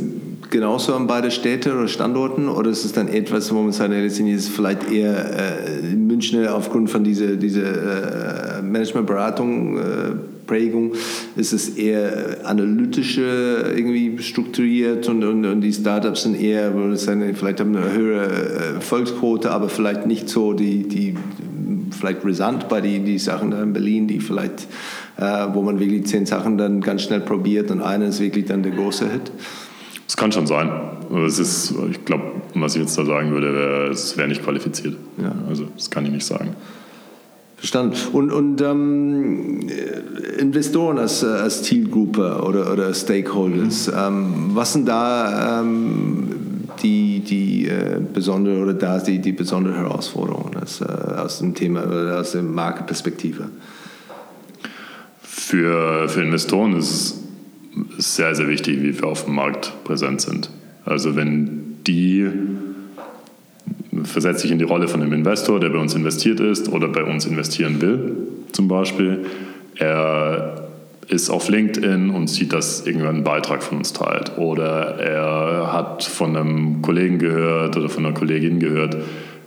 genauso an beide Städte oder Standorten oder ist es dann etwas, wo man sagt, letztendlich ist vielleicht eher äh, München aufgrund von dieser, dieser äh, Managementberatung, äh, Prägung, ist es eher analytische irgendwie strukturiert und, und, und die Startups sind eher, sagen, vielleicht haben eine höhere äh, Erfolgsquote, aber vielleicht nicht so die, die vielleicht brisant bei die, die Sachen da in Berlin, die vielleicht, äh, wo man wirklich zehn Sachen dann ganz schnell probiert und einer ist wirklich dann der große Hit. Es kann schon sein. Es ist, ich glaube, was ich jetzt da sagen würde, wär, es wäre nicht qualifiziert. Ja. Also das kann ich nicht sagen. Verstanden. Und, und ähm, Investoren als, als Zielgruppe oder, oder Stakeholders, ähm, was sind da ähm, die, die äh, besondere oder da die, die besondere Herausforderungen aus, äh, aus dem Thema oder aus der Marktperspektive? Für, für Investoren ist es sehr, sehr wichtig, wie wir auf dem Markt präsent sind. Also wenn die versetzt sich in die Rolle von einem Investor, der bei uns investiert ist oder bei uns investieren will, zum Beispiel. Er ist auf LinkedIn und sieht, dass irgendwann ein Beitrag von uns teilt. Oder er hat von einem Kollegen gehört oder von einer Kollegin gehört,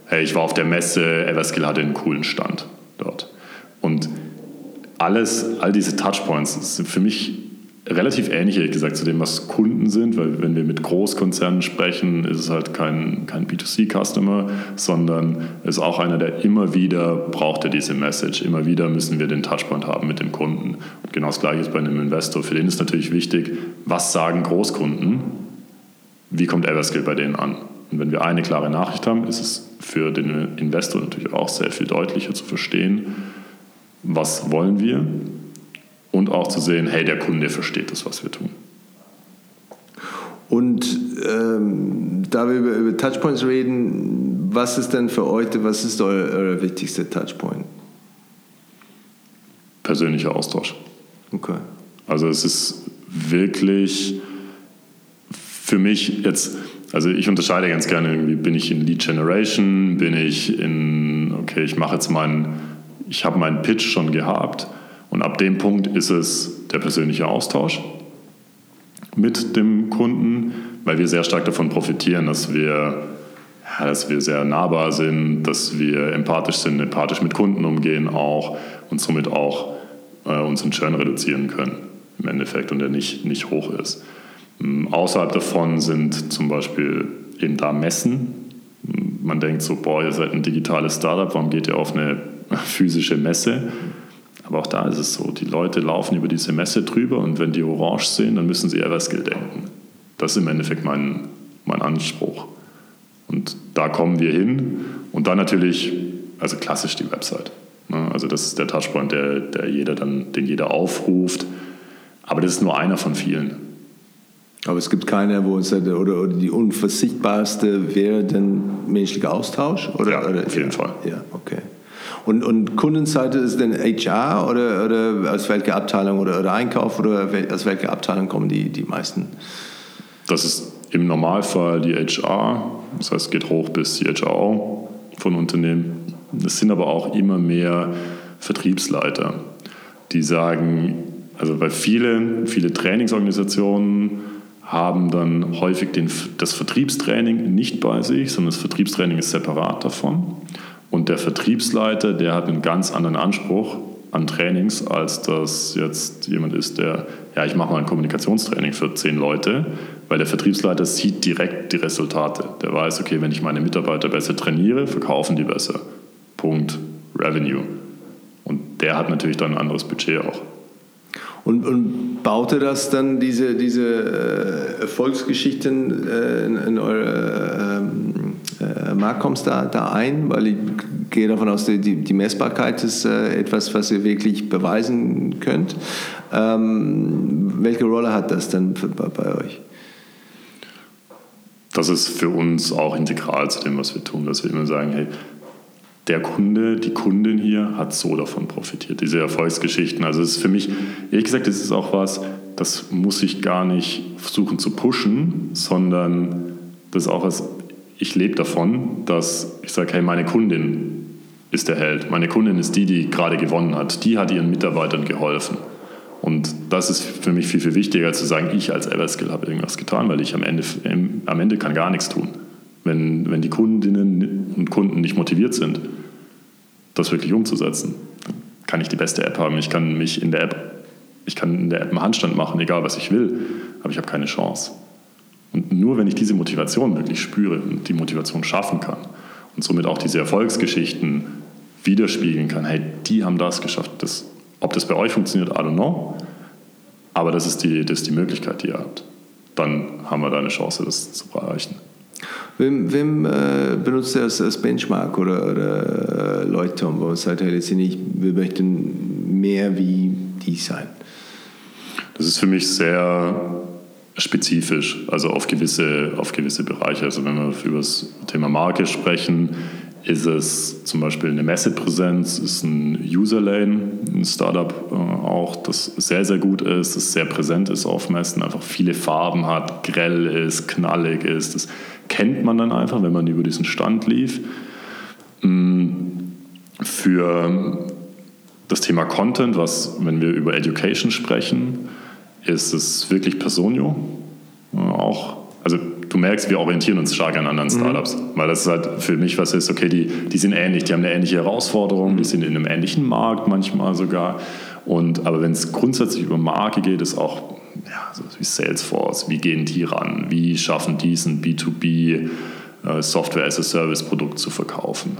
hey, ich war auf der Messe, Everskill hatte einen coolen Stand dort. Und alles, all diese Touchpoints sind für mich relativ ähnlich, ehrlich gesagt, zu dem, was Kunden sind, weil wenn wir mit Großkonzernen sprechen, ist es halt kein, kein B2C-Customer, sondern ist auch einer, der immer wieder braucht er diese Message. Immer wieder müssen wir den Touchpoint haben mit dem Kunden. Und genau das Gleiche ist bei einem Investor. Für den ist natürlich wichtig, was sagen Großkunden, wie kommt Everskill bei denen an. Und wenn wir eine klare Nachricht haben, ist es für den Investor natürlich auch sehr viel deutlicher zu verstehen, was wollen wir und auch zu sehen, hey, der Kunde versteht das, was wir tun. Und ähm, da wir über, über, Touchpoints reden, was ist denn für euch, was ist euer, euer wichtigster Touchpoint? Persönlicher Austausch. Okay. Also es ist wirklich für mich jetzt, also ich unterscheide ganz gerne irgendwie, bin ich in Lead Generation, bin ich in, okay, ich mache jetzt meinen, ich habe meinen Pitch schon gehabt und ab dem Punkt ist es der persönliche Austausch mit dem Kunden, weil wir sehr stark davon profitieren, dass wir, ja, dass wir sehr nahbar sind, dass wir empathisch sind, empathisch mit Kunden umgehen auch und somit auch äh, unseren Churn reduzieren können im Endeffekt und der nicht, nicht hoch ist. Ähm, außerhalb davon sind zum Beispiel eben da Messen. Man denkt so, boah, ihr seid ein digitales Startup, warum geht ihr auf eine physische Messe? Aber auch da ist es so, die Leute laufen über diese Messe drüber und wenn die orange sehen, dann müssen sie Everskill denken. Das ist im Endeffekt mein, mein Anspruch. Und da kommen wir hin und dann natürlich, also klassisch die Website. Ne? Also das ist der Touchpoint, der, der jeder dann, den jeder aufruft. Aber das ist nur einer von vielen. Aber es gibt keine, wo es oder, oder die unverzichtbarste wäre dann menschlicher Austausch? Oder, ja, oder, auf jeden Fall. Ja, okay. Und, und Kundenseite ist denn HR oder, oder aus welcher Abteilung oder, oder Einkauf oder aus welcher Abteilung kommen die, die meisten? Das ist im Normalfall die HR, das heißt, geht hoch bis die HRO von Unternehmen. Es sind aber auch immer mehr Vertriebsleiter, die sagen, also weil viele, viele Trainingsorganisationen haben dann häufig den, das Vertriebstraining nicht bei sich, sondern das Vertriebstraining ist separat davon. Und der Vertriebsleiter, der hat einen ganz anderen Anspruch an Trainings, als dass jetzt jemand ist, der, ja, ich mache mal ein Kommunikationstraining für zehn Leute, weil der Vertriebsleiter sieht direkt die Resultate. Der weiß, okay, wenn ich meine Mitarbeiter besser trainiere, verkaufen die besser. Punkt. Revenue. Und der hat natürlich dann ein anderes Budget auch. Und, und baute das dann diese, diese äh, Erfolgsgeschichten äh, in, in eure ähm, äh, Marktcoms da, da ein? Weil ich gehe davon aus, die, die Messbarkeit ist äh, etwas, was ihr wirklich beweisen könnt. Ähm, welche Rolle hat das dann für, bei, bei euch? Das ist für uns auch integral zu dem, was wir tun, dass wir immer sagen, hey, der Kunde, die Kundin hier hat so davon profitiert, diese Erfolgsgeschichten. Also es ist für mich, ehrlich gesagt, das ist auch was, das muss ich gar nicht versuchen zu pushen, sondern das ist auch was, ich lebe davon, dass ich sage, hey, meine Kundin ist der Held. Meine Kundin ist die, die gerade gewonnen hat. Die hat ihren Mitarbeitern geholfen. Und das ist für mich viel, viel wichtiger, zu sagen, ich als Everskill habe irgendwas getan, weil ich am Ende, am Ende kann gar nichts tun. Wenn, wenn die Kundinnen und Kunden nicht motiviert sind, das wirklich umzusetzen, dann kann ich die beste App haben. Ich kann mich in der App, ich kann in der App einen Handstand machen, egal was ich will, aber ich habe keine Chance. Und nur wenn ich diese Motivation wirklich spüre und die Motivation schaffen kann und somit auch diese Erfolgsgeschichten widerspiegeln kann, hey, die haben das geschafft. Das, ob das bei euch funktioniert, I don't know. Aber das ist, die, das ist die Möglichkeit, die ihr habt. Dann haben wir da eine Chance, das zu erreichen. Wem, wem äh, benutzt ihr als, als, Benchmark oder, oder äh, Leuchtturm, wo ihr sagt, hey, nicht, wir möchten mehr wie die sein? Das ist für mich sehr spezifisch, also auf gewisse, auf gewisse Bereiche. Also wenn wir über das Thema Marke sprechen, ist es zum Beispiel eine Messepräsenz, ist ein Userlane, ein Startup äh, auch, das sehr, sehr gut ist, das sehr präsent ist auf Messen, einfach viele Farben hat, grell ist, knallig ist. Das kennt man dann einfach, wenn man über diesen Stand lief. Mm, für das Thema Content, was, wenn wir über Education sprechen, ist es wirklich Personio. Auch, also du merkst, wir orientieren uns stark an anderen mhm. Startups, mhm. weil das halt für mich was ist, okay, die, die sind ähnlich, die haben eine ähnliche Herausforderung, die sind in einem ähnlichen Markt manchmal sogar. Und, aber wenn es grundsätzlich über Marke geht, ist auch ja, so wie Salesforce, wie gehen die ran, wie schaffen die es, ein B2B äh, Software as a Service Produkt zu verkaufen.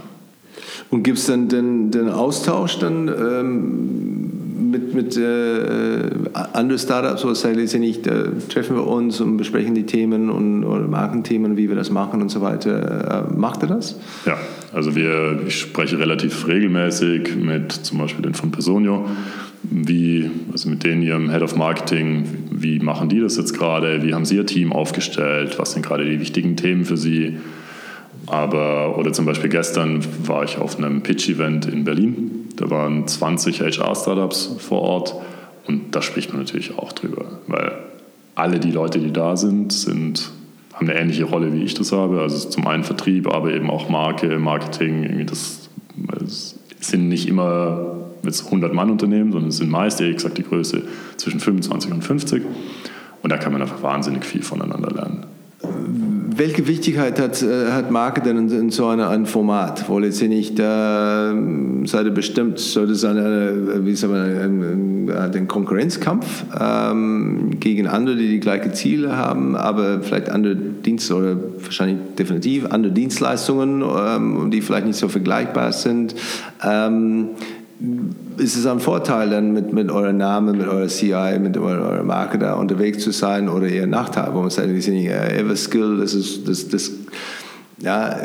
Und gibt es dann den, den Austausch dann ähm, mit, mit äh, anderen Startups oder sagen sie nicht, äh, treffen wir uns und besprechen die Themen und oder Markenthemen, wie wir das machen und so weiter. Äh, macht ihr das? Ja, also wir, ich spreche relativ regelmäßig mit zum Beispiel den von Personio, wie, also mit denen ihrem Head of Marketing, wie machen die das jetzt gerade, wie haben sie ihr Team aufgestellt, was sind gerade die wichtigen Themen für sie. Aber, oder zum Beispiel gestern war ich auf einem Pitch-Event in Berlin da waren 20 HR-Startups vor Ort und da spricht man natürlich auch drüber, weil alle die Leute, die da sind, sind haben eine ähnliche Rolle, wie ich das habe. Also zum einen Vertrieb, aber eben auch Marke, Marketing. Irgendwie das, das sind nicht immer 100-Mann-Unternehmen, sondern es sind meist, ehrlich gesagt, die Größe zwischen 25 und 50. Und da kann man einfach wahnsinnig viel voneinander lernen welche Wichtigkeit hat, äh, hat Marke denn in, in so einem Format? Wo letztendlich da seid ihr bestimmt, sollte es eine, wie sagen wir, den Konkurrenzkampf ähm, gegen andere, die die gleichen Ziele haben, aber vielleicht andere Dienste oder wahrscheinlich definitiv andere Dienstleistungen, ähm, die vielleicht nicht so vergleichbar sind. Ähm, ist es ein Vorteil, dann mit, mit eurem Namen, mit eurer CI, mit eurer Marke da unterwegs zu sein oder eher Nachteil, wo man sagt, die sind nicht Everskill, das ist das, das ja,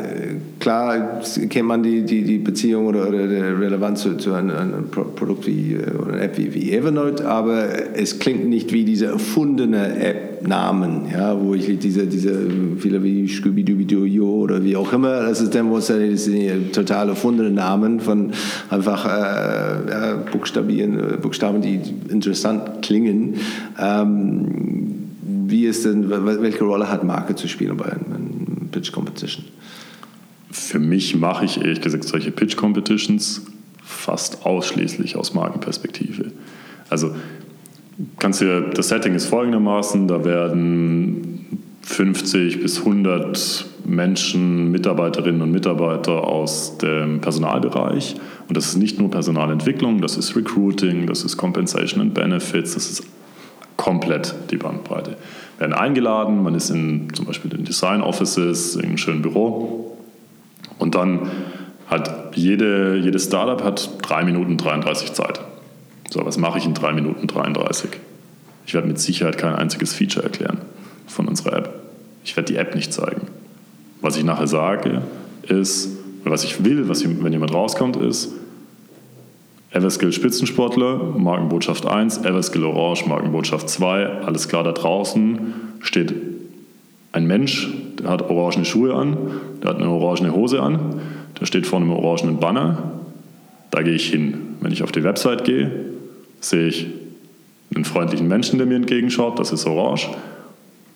klar kennt man die, die, die Beziehung oder, oder die Relevanz zu, zu einem, einem, Produkt wie, äh, oder einer App wie, wie Evernote, aber es klingt nicht wie diese erfundene App App-Namen, ja, wo ich diese, diese viele wie Scooby-Dooby-Doo oder wie auch immer, das ist dann was das sind total erfundene Namen von einfach äh, Buchstaben, Buchstaben, die interessant klingen. Ähm, wie ist denn, welche Rolle hat Marke zu spielen bei einem Pitch Competition? Für mich mache ich ehrlich gesagt solche Pitch Competitions fast ausschließlich aus Markenperspektive. Also kannst du, das Setting ist folgendermaßen, da werden 50 bis 100 Menschen, Mitarbeiterinnen und Mitarbeiter aus dem Personalbereich. Und das ist nicht nur Personalentwicklung, das ist Recruiting, das ist Compensation and Benefits, das ist komplett die Bandbreite. Werden eingeladen, man ist in zum Beispiel in Design Offices, in einem schönen Büro. Und dann hat jede, jedes Startup hat 3 Minuten 33 Zeit. So, was mache ich in 3 Minuten 33? Ich werde mit Sicherheit kein einziges Feature erklären von unserer App. Ich werde die App nicht zeigen. Was ich nachher sage, ist, was ich will, was, wenn jemand rauskommt, ist, Everskill Spitzensportler, Markenbotschaft 1, Everskill Orange, Markenbotschaft 2, alles klar da draußen steht ein Mensch, der hat orangene Schuhe an, der hat eine orangene Hose an, der steht vor einem orangenen Banner, da gehe ich hin. Wenn ich auf die Website gehe, sehe ich einen freundlichen Menschen, der mir entgegenschaut, das ist orange.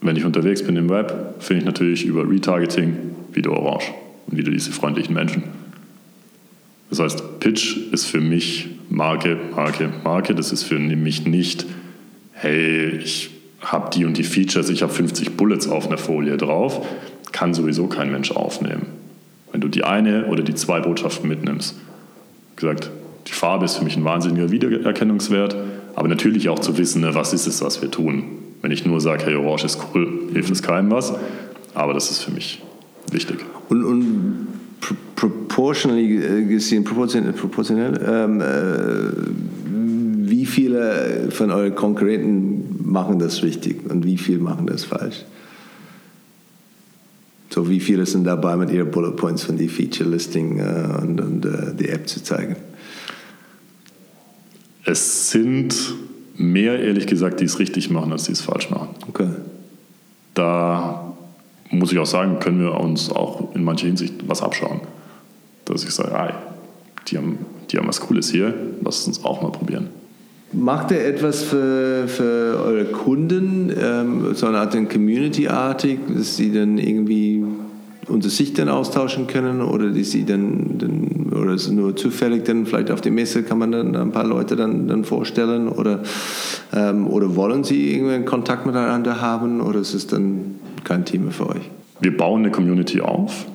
Wenn ich unterwegs bin im Web, finde ich natürlich über Retargeting wieder orange und wieder diese freundlichen Menschen. Das heißt, Pitch ist für mich Marke, Marke, Marke. Das ist für mich nicht, hey, ich habe die und die Features, ich habe 50 Bullets auf einer Folie drauf. Kann sowieso kein Mensch aufnehmen. Wenn du die eine oder die zwei Botschaften mitnimmst. Gesagt, Farbe ist für mich ein wahnsinniger Wiedererkennungswert, aber natürlich auch zu wissen, ne, was ist es, was wir tun. Wenn ich nur sage, hey, Orange ist cool, hilft es keinem was, aber das ist für mich wichtig. Und, und proportionally äh, gesehen, proportionell, proportionell ähm, äh, wie viele von euren Konkurrenten machen das richtig und wie viele machen das falsch? So, wie viele sind dabei, mit ihren Bullet Points von die Feature Listing äh, und, und äh, die App zu zeigen? Es sind mehr, ehrlich gesagt, die es richtig machen, als die es falsch machen. Okay. Da muss ich auch sagen, können wir uns auch in mancher Hinsicht was abschauen. Dass ich sage, ah, die, haben, die haben was Cooles hier, lasst uns auch mal probieren. Macht ihr etwas für, für eure Kunden, ähm, so eine Art Community-artig, dass sie dann irgendwie unter sich dann austauschen können oder die sie dann, dann oder ist es nur zufällig dann vielleicht auf die Messe kann man dann ein paar Leute dann, dann vorstellen oder, ähm, oder wollen sie irgendwie einen Kontakt miteinander haben oder ist es dann kein Thema für euch? Wir bauen eine Community auf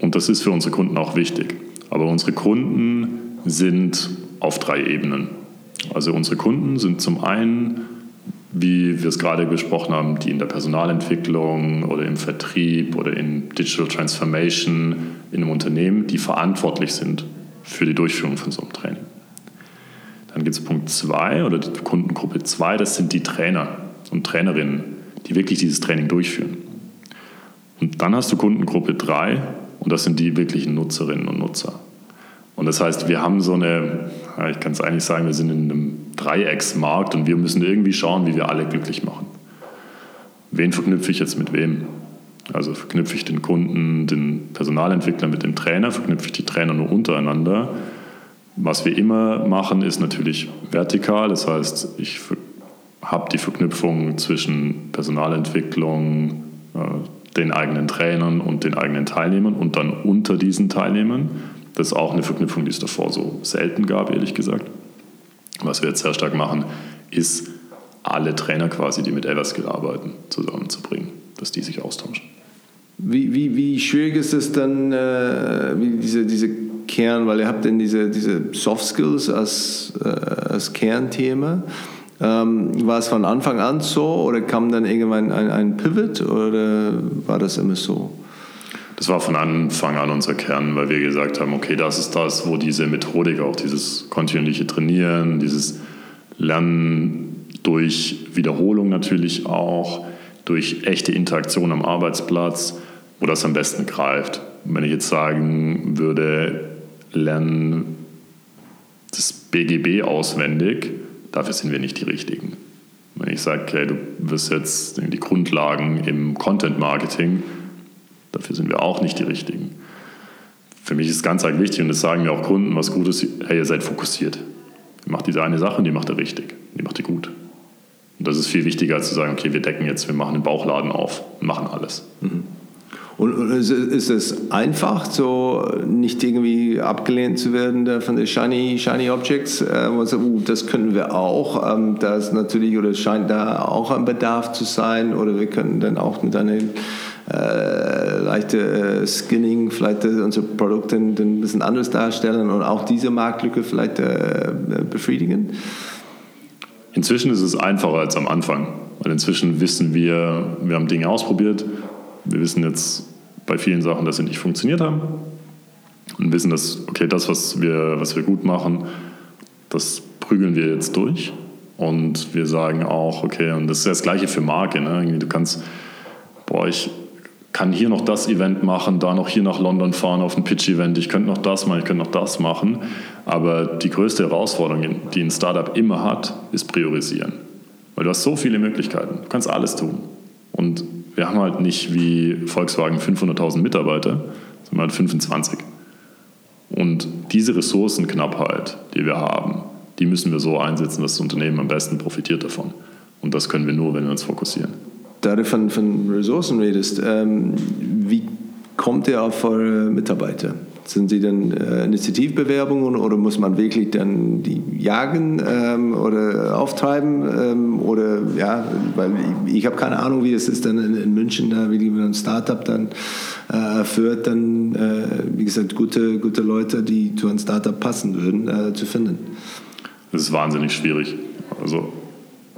und das ist für unsere Kunden auch wichtig. Aber unsere Kunden sind auf drei Ebenen. Also unsere Kunden sind zum einen wie wir es gerade besprochen haben, die in der Personalentwicklung oder im Vertrieb oder in Digital Transformation in einem Unternehmen, die verantwortlich sind für die Durchführung von so einem Training. Dann gibt es Punkt 2 oder die Kundengruppe 2, das sind die Trainer und Trainerinnen, die wirklich dieses Training durchführen. Und dann hast du Kundengruppe 3 und das sind die wirklichen Nutzerinnen und Nutzer. Und das heißt, wir haben so eine, ich kann es eigentlich sagen, wir sind in einem Dreiecksmarkt und wir müssen irgendwie schauen, wie wir alle glücklich machen. Wen verknüpfe ich jetzt mit wem? Also verknüpfe ich den Kunden, den Personalentwickler mit dem Trainer, verknüpfe ich die Trainer nur untereinander. Was wir immer machen, ist natürlich vertikal, das heißt, ich habe die Verknüpfung zwischen Personalentwicklung, äh, den eigenen Trainern und den eigenen Teilnehmern und dann unter diesen Teilnehmern. Das ist auch eine Verknüpfung, die es davor so selten gab, ehrlich gesagt. Was wir jetzt sehr stark machen, ist alle Trainer quasi, die mit Everskill arbeiten, zusammenzubringen, dass die sich austauschen. Wie, wie, wie schwierig ist es dann, äh, diese, diese Kern, weil ihr habt denn diese, diese Soft Skills als, äh, als Kernthema. Ähm, war es von Anfang an so oder kam dann irgendwann ein, ein Pivot oder war das immer so? Das war von Anfang an unser Kern, weil wir gesagt haben, okay, das ist das, wo diese Methodik, auch dieses kontinuierliche Trainieren, dieses Lernen durch Wiederholung natürlich auch, durch echte Interaktion am Arbeitsplatz, wo das am besten greift. Wenn ich jetzt sagen würde, lernen das BGB auswendig, dafür sind wir nicht die Richtigen. Wenn ich sage, okay, du wirst jetzt die Grundlagen im Content Marketing, dafür sind wir auch nicht die Richtigen. Für mich ist ganz wichtig, und das sagen mir auch Kunden, was gut ist, hey, ihr seid fokussiert. Ihr macht diese eine Sache und die macht ihr richtig, die macht ihr gut. Und das ist viel wichtiger, als zu sagen, okay, wir decken jetzt, wir machen den Bauchladen auf und machen alles. Mhm. Und ist es einfach, so nicht irgendwie abgelehnt zu werden von den Shiny, Shiny Objects? Äh, also, uh, das können wir auch. Ähm, da ist natürlich, oder scheint da auch ein Bedarf zu sein. Oder wir können dann auch mit einem äh, leichte äh, Skinning vielleicht äh, unsere Produkte ein bisschen anders darstellen und auch diese Marktlücke vielleicht äh, befriedigen? Inzwischen ist es einfacher als am Anfang, weil inzwischen wissen wir, wir haben Dinge ausprobiert, wir wissen jetzt bei vielen Sachen, dass sie nicht funktioniert haben und wissen, dass, okay, das, was wir, was wir gut machen, das prügeln wir jetzt durch. Und wir sagen auch, okay, und das ist das Gleiche für Marke. Ne? Du kannst, boah, ich kann hier noch das Event machen, da noch hier nach London fahren auf ein Pitch-Event, ich könnte noch das machen, ich könnte noch das machen. Aber die größte Herausforderung, die ein Startup immer hat, ist priorisieren. Weil du hast so viele Möglichkeiten, du kannst alles tun. Und wir haben halt nicht wie Volkswagen 500.000 Mitarbeiter, sondern halt 25. Und diese Ressourcenknappheit, die wir haben, die müssen wir so einsetzen, dass das Unternehmen am besten profitiert davon. Und das können wir nur, wenn wir uns fokussieren. Da du von, von Ressourcen redest, ähm, wie kommt ihr auf eure Mitarbeiter? Sind sie dann äh, Initiativbewerbungen oder muss man wirklich dann die jagen ähm, oder auftreiben? Ähm, oder ja, weil ich, ich habe keine Ahnung, wie es ist dann in, in München, da, wie man ein Startup dann äh, führt, dann, äh, wie gesagt, gute, gute Leute, die zu einem Startup passen würden, äh, zu finden. Das ist wahnsinnig schwierig. Also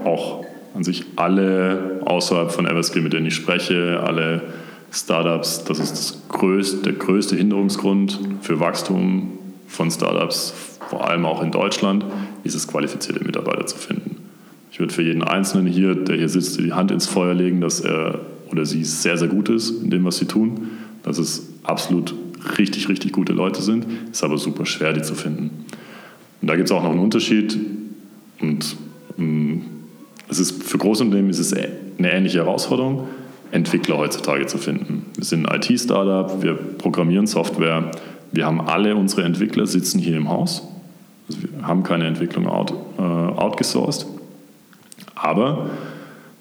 auch an sich alle außerhalb von Everskill, mit denen ich spreche, alle Startups, das ist das größte, der größte Hinderungsgrund für Wachstum von Startups, vor allem auch in Deutschland, ist es, qualifizierte Mitarbeiter zu finden. Ich würde für jeden Einzelnen hier, der hier sitzt, die Hand ins Feuer legen, dass er oder sie sehr, sehr gut ist in dem, was sie tun. Dass es absolut richtig, richtig gute Leute sind. Ist aber super schwer, die zu finden. Und da gibt es auch noch einen Unterschied. Und ähm, es ist für Großunternehmen ist es eine ähnliche Herausforderung. Entwickler heutzutage zu finden. Wir sind ein IT-Startup, wir programmieren Software, wir haben alle unsere Entwickler sitzen hier im Haus. Also wir haben keine Entwicklung out, äh, outgesourced. Aber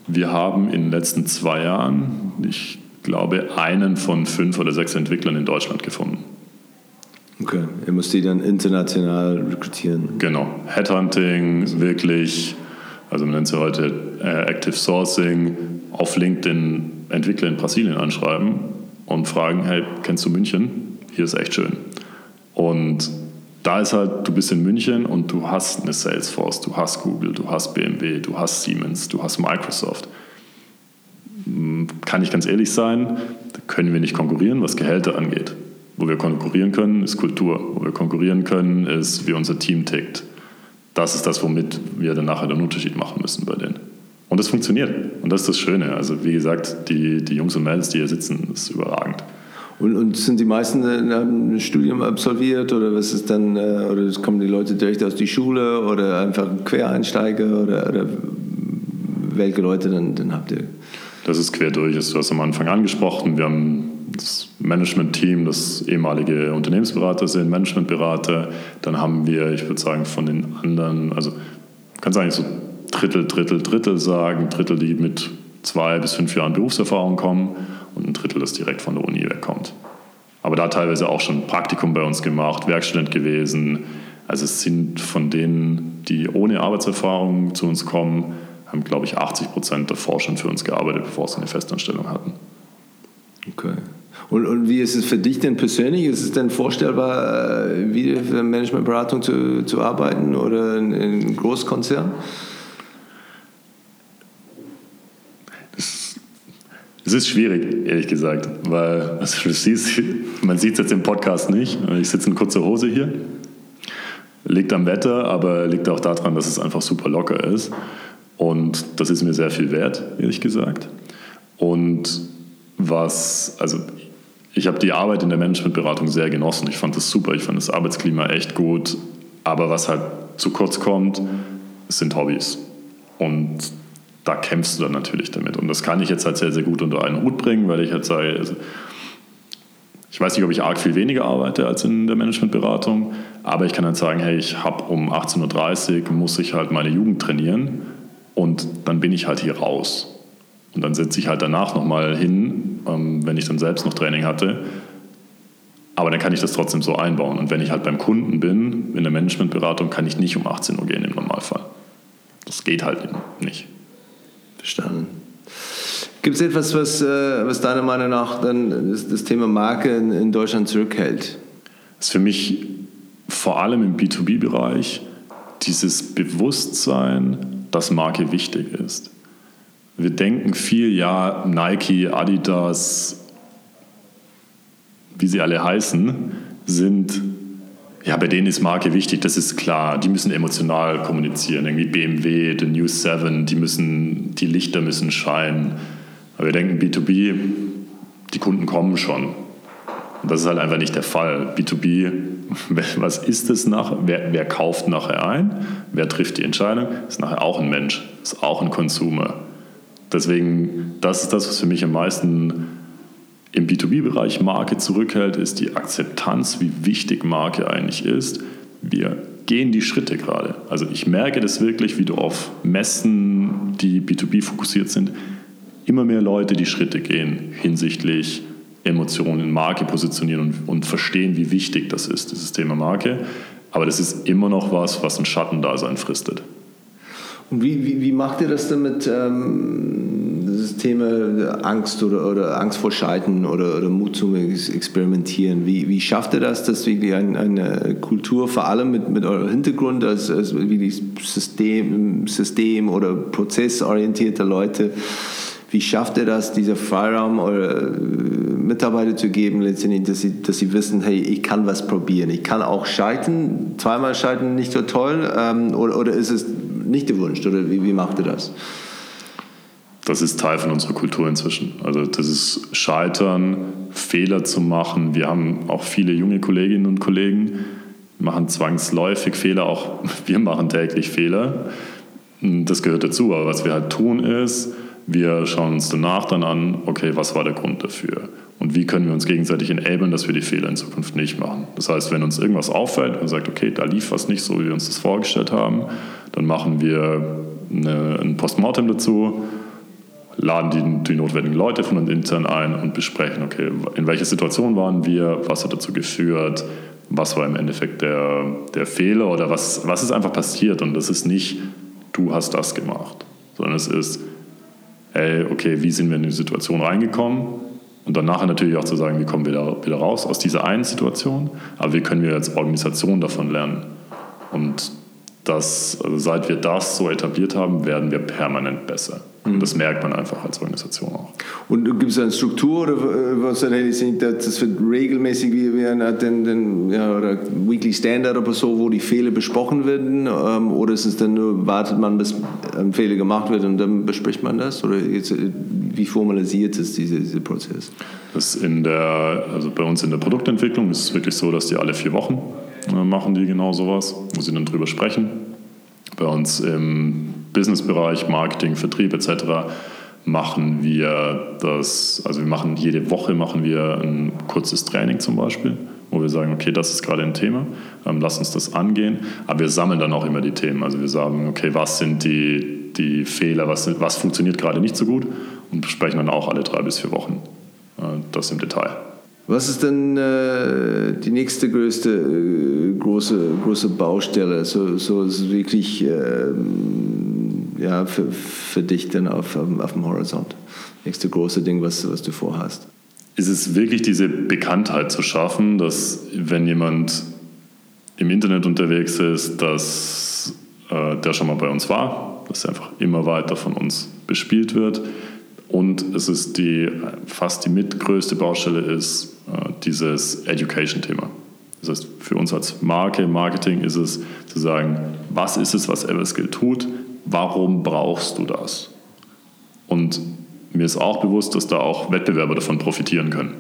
wir haben in den letzten zwei Jahren, ich glaube, einen von fünf oder sechs Entwicklern in Deutschland gefunden. Okay, ihr müsst die dann international rekrutieren. Genau, Headhunting, wirklich, also man nennt es ja heute äh, Active Sourcing, auf LinkedIn Entwickler in Brasilien anschreiben und fragen, hey, kennst du München? Hier ist echt schön. Und da ist halt, du bist in München und du hast eine Salesforce, du hast Google, du hast BMW, du hast Siemens, du hast Microsoft. Hm, kann ich ganz ehrlich sein, da können wir nicht konkurrieren, was Gehälter angeht. Wo wir konkurrieren können, ist Kultur. Wo wir konkurrieren können, ist, wie unser Team tickt. Das ist das, womit wir dann nachher den Unterschied machen müssen bei denen. Und das funktioniert. Und das ist das Schöne. Also wie gesagt, die, die Jungs und Mädels, die hier sitzen, ist überragend. Und, und sind die meisten ein Studium absolviert oder was ist dann, äh, oder kommen die Leute direkt aus die Schule oder einfach Quereinsteiger oder, oder welche Leute dann, dann habt ihr? Das ist quer durch. Du hast am Anfang angesprochen. Wir haben das Management-Team, das ehemalige Unternehmensberater sind, Managementberater. Dann haben wir, ich würde sagen, von den anderen, also kannst eigentlich so Drittel, Drittel, Drittel sagen. Drittel, die mit zwei bis fünf Jahren Berufserfahrung kommen und ein Drittel, das direkt von der Uni wegkommt. Aber da teilweise auch schon Praktikum bei uns gemacht, Werkstudent gewesen. Also es sind von denen, die ohne Arbeitserfahrung zu uns kommen, haben, glaube ich, 80 Prozent davor schon für uns gearbeitet, bevor sie eine Festanstellung hatten. Okay. Und, und, wie ist es für dich denn persönlich? Ist es denn vorstellbar, äh, wieder für Managementberatung zu, zu arbeiten oder in, in Großkonzern? Es ist schwierig, ehrlich gesagt, weil also du siehst, man sieht es jetzt im Podcast nicht. Ich sitze in kurzer Hose hier. Liegt am Wetter, aber liegt auch daran, dass es einfach super locker ist. Und das ist mir sehr viel wert, ehrlich gesagt. Und was, also ich habe die Arbeit in der Managementberatung sehr genossen. Ich fand das super, ich fand das Arbeitsklima echt gut. Aber was halt zu kurz kommt, sind Hobbys. Und da kämpfst du dann natürlich damit. Und das kann ich jetzt halt sehr, sehr gut unter einen Hut bringen, weil ich halt sage, also ich weiß nicht, ob ich arg viel weniger arbeite als in der Managementberatung, aber ich kann halt sagen, hey, ich habe um 18.30 Uhr, muss ich halt meine Jugend trainieren und dann bin ich halt hier raus. Und dann setze ich halt danach nochmal hin, ähm, wenn ich dann selbst noch Training hatte. Aber dann kann ich das trotzdem so einbauen. Und wenn ich halt beim Kunden bin, in der Managementberatung, kann ich nicht um 18 Uhr gehen im Normalfall. Das geht halt nicht. Verstanden. Gibt es etwas, was, äh, was deiner Meinung nach dann das, das Thema Marke in, in, Deutschland zurückhält? Das ist für mich vor allem im B2B-Bereich dieses Bewusstsein, dass Marke wichtig ist. Wir denken viel, ja, Nike, Adidas, wie sie alle heißen, sind ja, bei denen ist Marke wichtig, das ist klar. Die müssen emotional kommunizieren. Irgendwie BMW, The New 7, die, müssen, die Lichter müssen scheinen. Aber wir denken B2B, die Kunden kommen schon. Und das ist halt einfach nicht der Fall. B2B, was ist es nachher? Wer, wer kauft nachher ein? Wer trifft die Entscheidung? Ist nachher auch ein Mensch, ist auch ein Consumer. Deswegen, das ist das, was für mich am meisten im B2B-Bereich Marke zurückhält, ist die Akzeptanz, wie wichtig Marke eigentlich ist. Wir gehen die Schritte gerade. Also ich merke das wirklich, wie du auf Messen, die B2B fokussiert sind, immer mehr Leute die Schritte gehen hinsichtlich Emotionen in Marke positionieren und, und verstehen, wie wichtig das ist, dieses Thema Marke. Aber das ist immer noch was, was ein Schattendasein fristet. Und wie, wie, wie macht ihr das denn mit ähm, Thema Angst oder, oder Angst vor Scheitern oder, oder Mut zum Experimentieren? Wie, wie schafft ihr das, dass wirklich ein, eine Kultur, vor allem mit, mit eurem Hintergrund als, als wirklich System, System oder prozessorientierte Leute, wie schafft ihr das, dieser Freiraum eure Mitarbeiter zu geben, letztendlich, dass sie, dass sie wissen, hey, ich kann was probieren, ich kann auch scheitern, zweimal scheitern nicht so toll, ähm, oder, oder ist es nicht gewünscht, oder wie, wie macht ihr das? Das ist Teil von unserer Kultur inzwischen. Also das ist Scheitern, Fehler zu machen. Wir haben auch viele junge Kolleginnen und Kollegen, machen zwangsläufig Fehler, auch wir machen täglich Fehler. Das gehört dazu, aber was wir halt tun ist, wir schauen uns danach dann an, okay, was war der Grund dafür? Und wie können wir uns gegenseitig enablen, dass wir die Fehler in Zukunft nicht machen? Das heißt, wenn uns irgendwas auffällt und sagt, okay, da lief was nicht so, wie wir uns das vorgestellt haben, dann machen wir eine, ein Postmortem dazu, laden die, die, notwendigen Leute von uns intern ein und besprechen, okay, in welcher Situation waren wir, was hat dazu geführt, was war im Endeffekt der, der Fehler oder was, was ist einfach passiert. Und das ist nicht, du hast das gemacht, sondern es ist, hey, okay, wie sind wir in die Situation reingekommen? Und dann nachher natürlich auch zu sagen, wie kommen wir da wieder raus aus dieser einen Situation, aber wie können wir als Organisation davon lernen? Und das, also seit wir das so etabliert haben, werden wir permanent besser. Und das merkt man einfach als Organisation auch. Und gibt es eine Struktur oder was sind, das wird regelmäßig wie, wie eine, den, den, ja, oder Weekly Standard oder so, wo die Fehler besprochen werden? Ähm, oder ist es dann nur, wartet man, bis ein Fehler gemacht wird und dann bespricht man das? Oder jetzt, wie formalisiert ist dieser, dieser Prozess? Das in der, also bei uns in der Produktentwicklung ist es wirklich so, dass die alle vier Wochen äh, machen die genau sowas, wo sie dann drüber sprechen. Bei uns im Businessbereich, Marketing, Vertrieb etc. machen wir das, also wir machen jede Woche machen wir ein kurzes Training zum Beispiel, wo wir sagen, okay, das ist gerade ein Thema, ähm, lass uns das angehen. Aber wir sammeln dann auch immer die Themen. Also wir sagen, okay, was sind die, die Fehler, was, was funktioniert gerade nicht so gut und besprechen dann auch alle drei bis vier Wochen äh, das im Detail. Was ist denn äh, die nächste größte äh, große, große Baustelle? So, so ist wirklich äh, ja, für, für dich dann auf, auf dem Horizont? Nächste große Ding, was, was du vorhast? Ist es wirklich diese Bekanntheit zu schaffen, dass wenn jemand im Internet unterwegs ist, dass äh, der schon mal bei uns war, dass er einfach immer weiter von uns bespielt wird und es ist die fast die mitgrößte Baustelle ist äh, dieses Education-Thema. Das heißt, für uns als Marke, Marketing ist es zu sagen, was ist es, was Everskill tut? Warum brauchst du das? Und mir ist auch bewusst, dass da auch Wettbewerber davon profitieren können.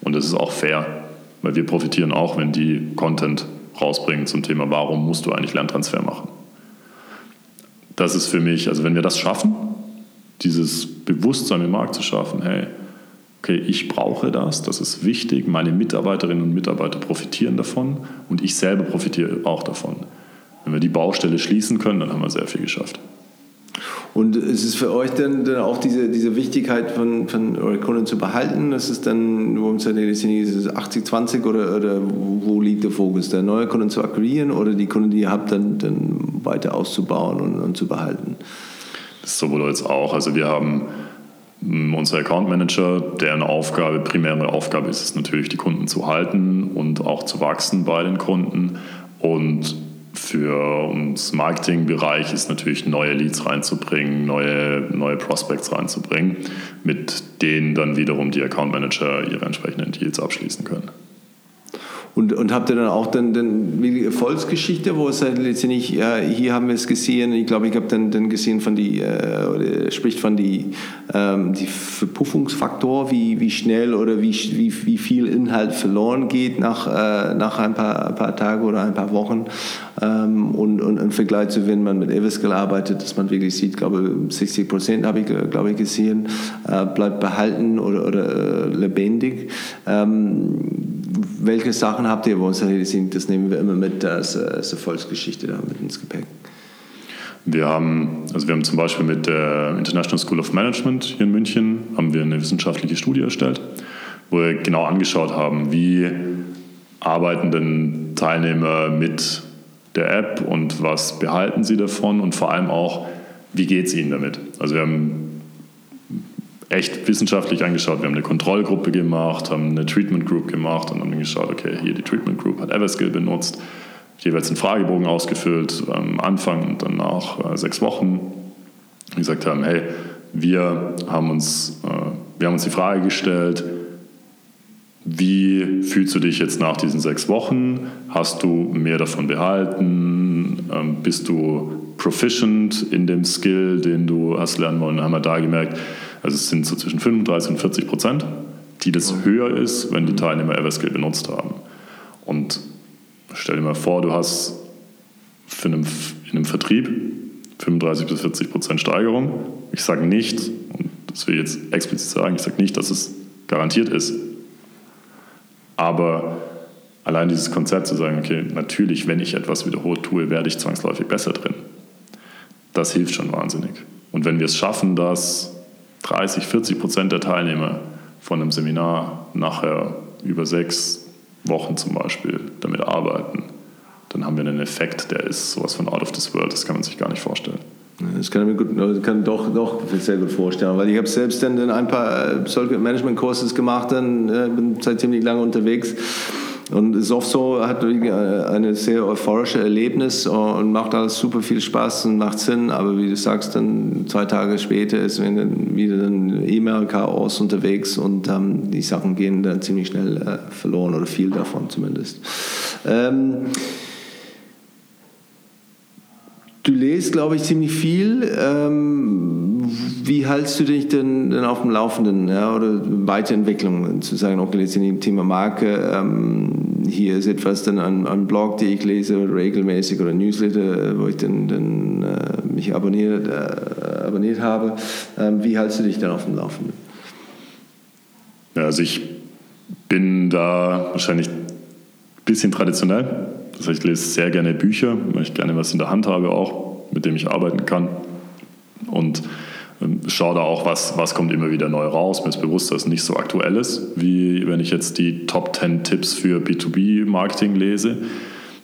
Und das ist auch fair, weil wir profitieren auch, wenn die Content rausbringen zum Thema, warum musst du eigentlich Lerntransfer machen. Das ist für mich, also wenn wir das schaffen, dieses Bewusstsein im Markt zu schaffen, hey, okay, ich brauche das, das ist wichtig, meine Mitarbeiterinnen und Mitarbeiter profitieren davon und ich selber profitiere auch davon. Wenn wir die Baustelle schließen können, dann haben wir sehr viel geschafft. Und ist es für euch dann, dann auch diese, diese Wichtigkeit von, von euren Kunden zu behalten? Das ist dann, wo uns 80-20 oder, oder wo liegt der Fokus? Der neue Kunden zu akquirieren oder die Kunden, die ihr habt, dann, dann weiter auszubauen und, und zu behalten? Sowohl als auch. Also wir haben hm, unser Account Manager, deren Aufgabe, primäre Aufgabe ist es natürlich, die Kunden zu halten und auch zu wachsen bei den Kunden. Und für uns Marketingbereich ist natürlich neue Leads reinzubringen, neue, neue Prospects reinzubringen, mit denen dann wiederum die Account Manager ihre entsprechenden Deals abschließen können. Und, und habt ihr dann auch dann, dann die Erfolgsgeschichte, wo es halt letztendlich, ja, hier haben wir es gesehen, ich glaube, ich habe dann, dann gesehen von die, äh, oder spricht von die, ähm, die Verpuffungsfaktor, wie, wie schnell oder wie, wie, wie viel Inhalt verloren geht nach, äh, nach ein paar, ein paar Tagen oder ein paar Wochen. Ähm, und, und im Vergleich zu, wenn man mit Everskill arbeitet, dass man wirklich sieht, glaube 60 Prozent habe ich, glaube ich, gesehen, äh, bleibt behalten oder, oder äh, lebendig. Ähm, welche Sachen habt ihr, wo uns sind? Das nehmen wir immer mit als, als Erfolgsgeschichte da mit ins Gepäck. Wir haben, also wir haben zum Beispiel mit der International School of Management hier in München haben wir eine wissenschaftliche Studie erstellt, wo wir genau angeschaut haben, wie arbeiten denn Teilnehmer mit der App und was behalten sie davon und vor allem auch, wie geht es ihnen damit. Also wir haben echt wissenschaftlich angeschaut. Wir haben eine Kontrollgruppe gemacht, haben eine Treatment Group gemacht und haben geschaut, okay, hier die Treatment Group hat Everskill benutzt, jeweils einen Fragebogen ausgefüllt, am Anfang und dann nach äh, sechs Wochen gesagt haben, hey, wir haben uns, äh, wir haben uns die Frage gestellt, wie fühlst du dich jetzt nach diesen sechs Wochen? Hast du mehr davon behalten? Ähm, bist du proficient in dem Skill, den du hast lernen wollen? Dann haben wir da gemerkt, also es sind so zwischen 35 und 40 Prozent, die das mhm. höher ist, wenn die Teilnehmer Everskill benutzt haben. Und stell dir mal vor, du hast für einen, in einem Vertrieb 35 bis 40 Prozent Steigerung. Ich sage nicht, und das will ich jetzt explizit sagen, ich sage nicht, dass es garantiert ist. Aber allein dieses Konzept zu sagen, okay, natürlich, wenn ich etwas wiederholt tue, werde ich zwangsläufig besser drin. Das hilft schon wahnsinnig. Und wenn wir es schaffen, dass 30, 40 Prozent der Teilnehmer von einem Seminar nachher über sechs Wochen zum Beispiel damit arbeiten, dann haben wir einen Effekt, der ist sowas von out of this world, das kann man sich gar nicht vorstellen. Das kann ich mir gut, kann doch, doch sehr gut vorstellen, weil ich habe selbst dann ein paar äh, solche Management-Courses gemacht, dann äh, bin seit ziemlich lange unterwegs und ist hat eine sehr euphorische Erlebnis und macht alles super viel Spaß und macht Sinn, aber wie du sagst, dann zwei Tage später ist dann wieder ein E-Mail-Chaos unterwegs und ähm, die Sachen gehen dann ziemlich schnell äh, verloren oder viel davon zumindest. Ähm, Du lest, glaube ich, ziemlich viel. Ähm, wie hältst du dich denn, denn auf dem Laufenden ja, oder Weiterentwicklung? Zu sagen, okay, jetzt in dem Thema Marke, ähm, hier ist etwas dann an, an Blog, die ich lese regelmäßig oder Newsletter, wo ich dann, dann äh, mich abonniert, äh, abonniert habe. Ähm, wie hältst du dich dann auf dem Laufenden? Ja, also ich bin da wahrscheinlich ein bisschen traditionell das heißt, ich lese sehr gerne Bücher, weil ich gerne was in der Hand habe auch, mit dem ich arbeiten kann. Und ähm, schaue da auch, was, was kommt immer wieder neu raus. Mir ist bewusst, dass es nicht so aktuell ist, wie wenn ich jetzt die Top 10 Tipps für B2B-Marketing lese.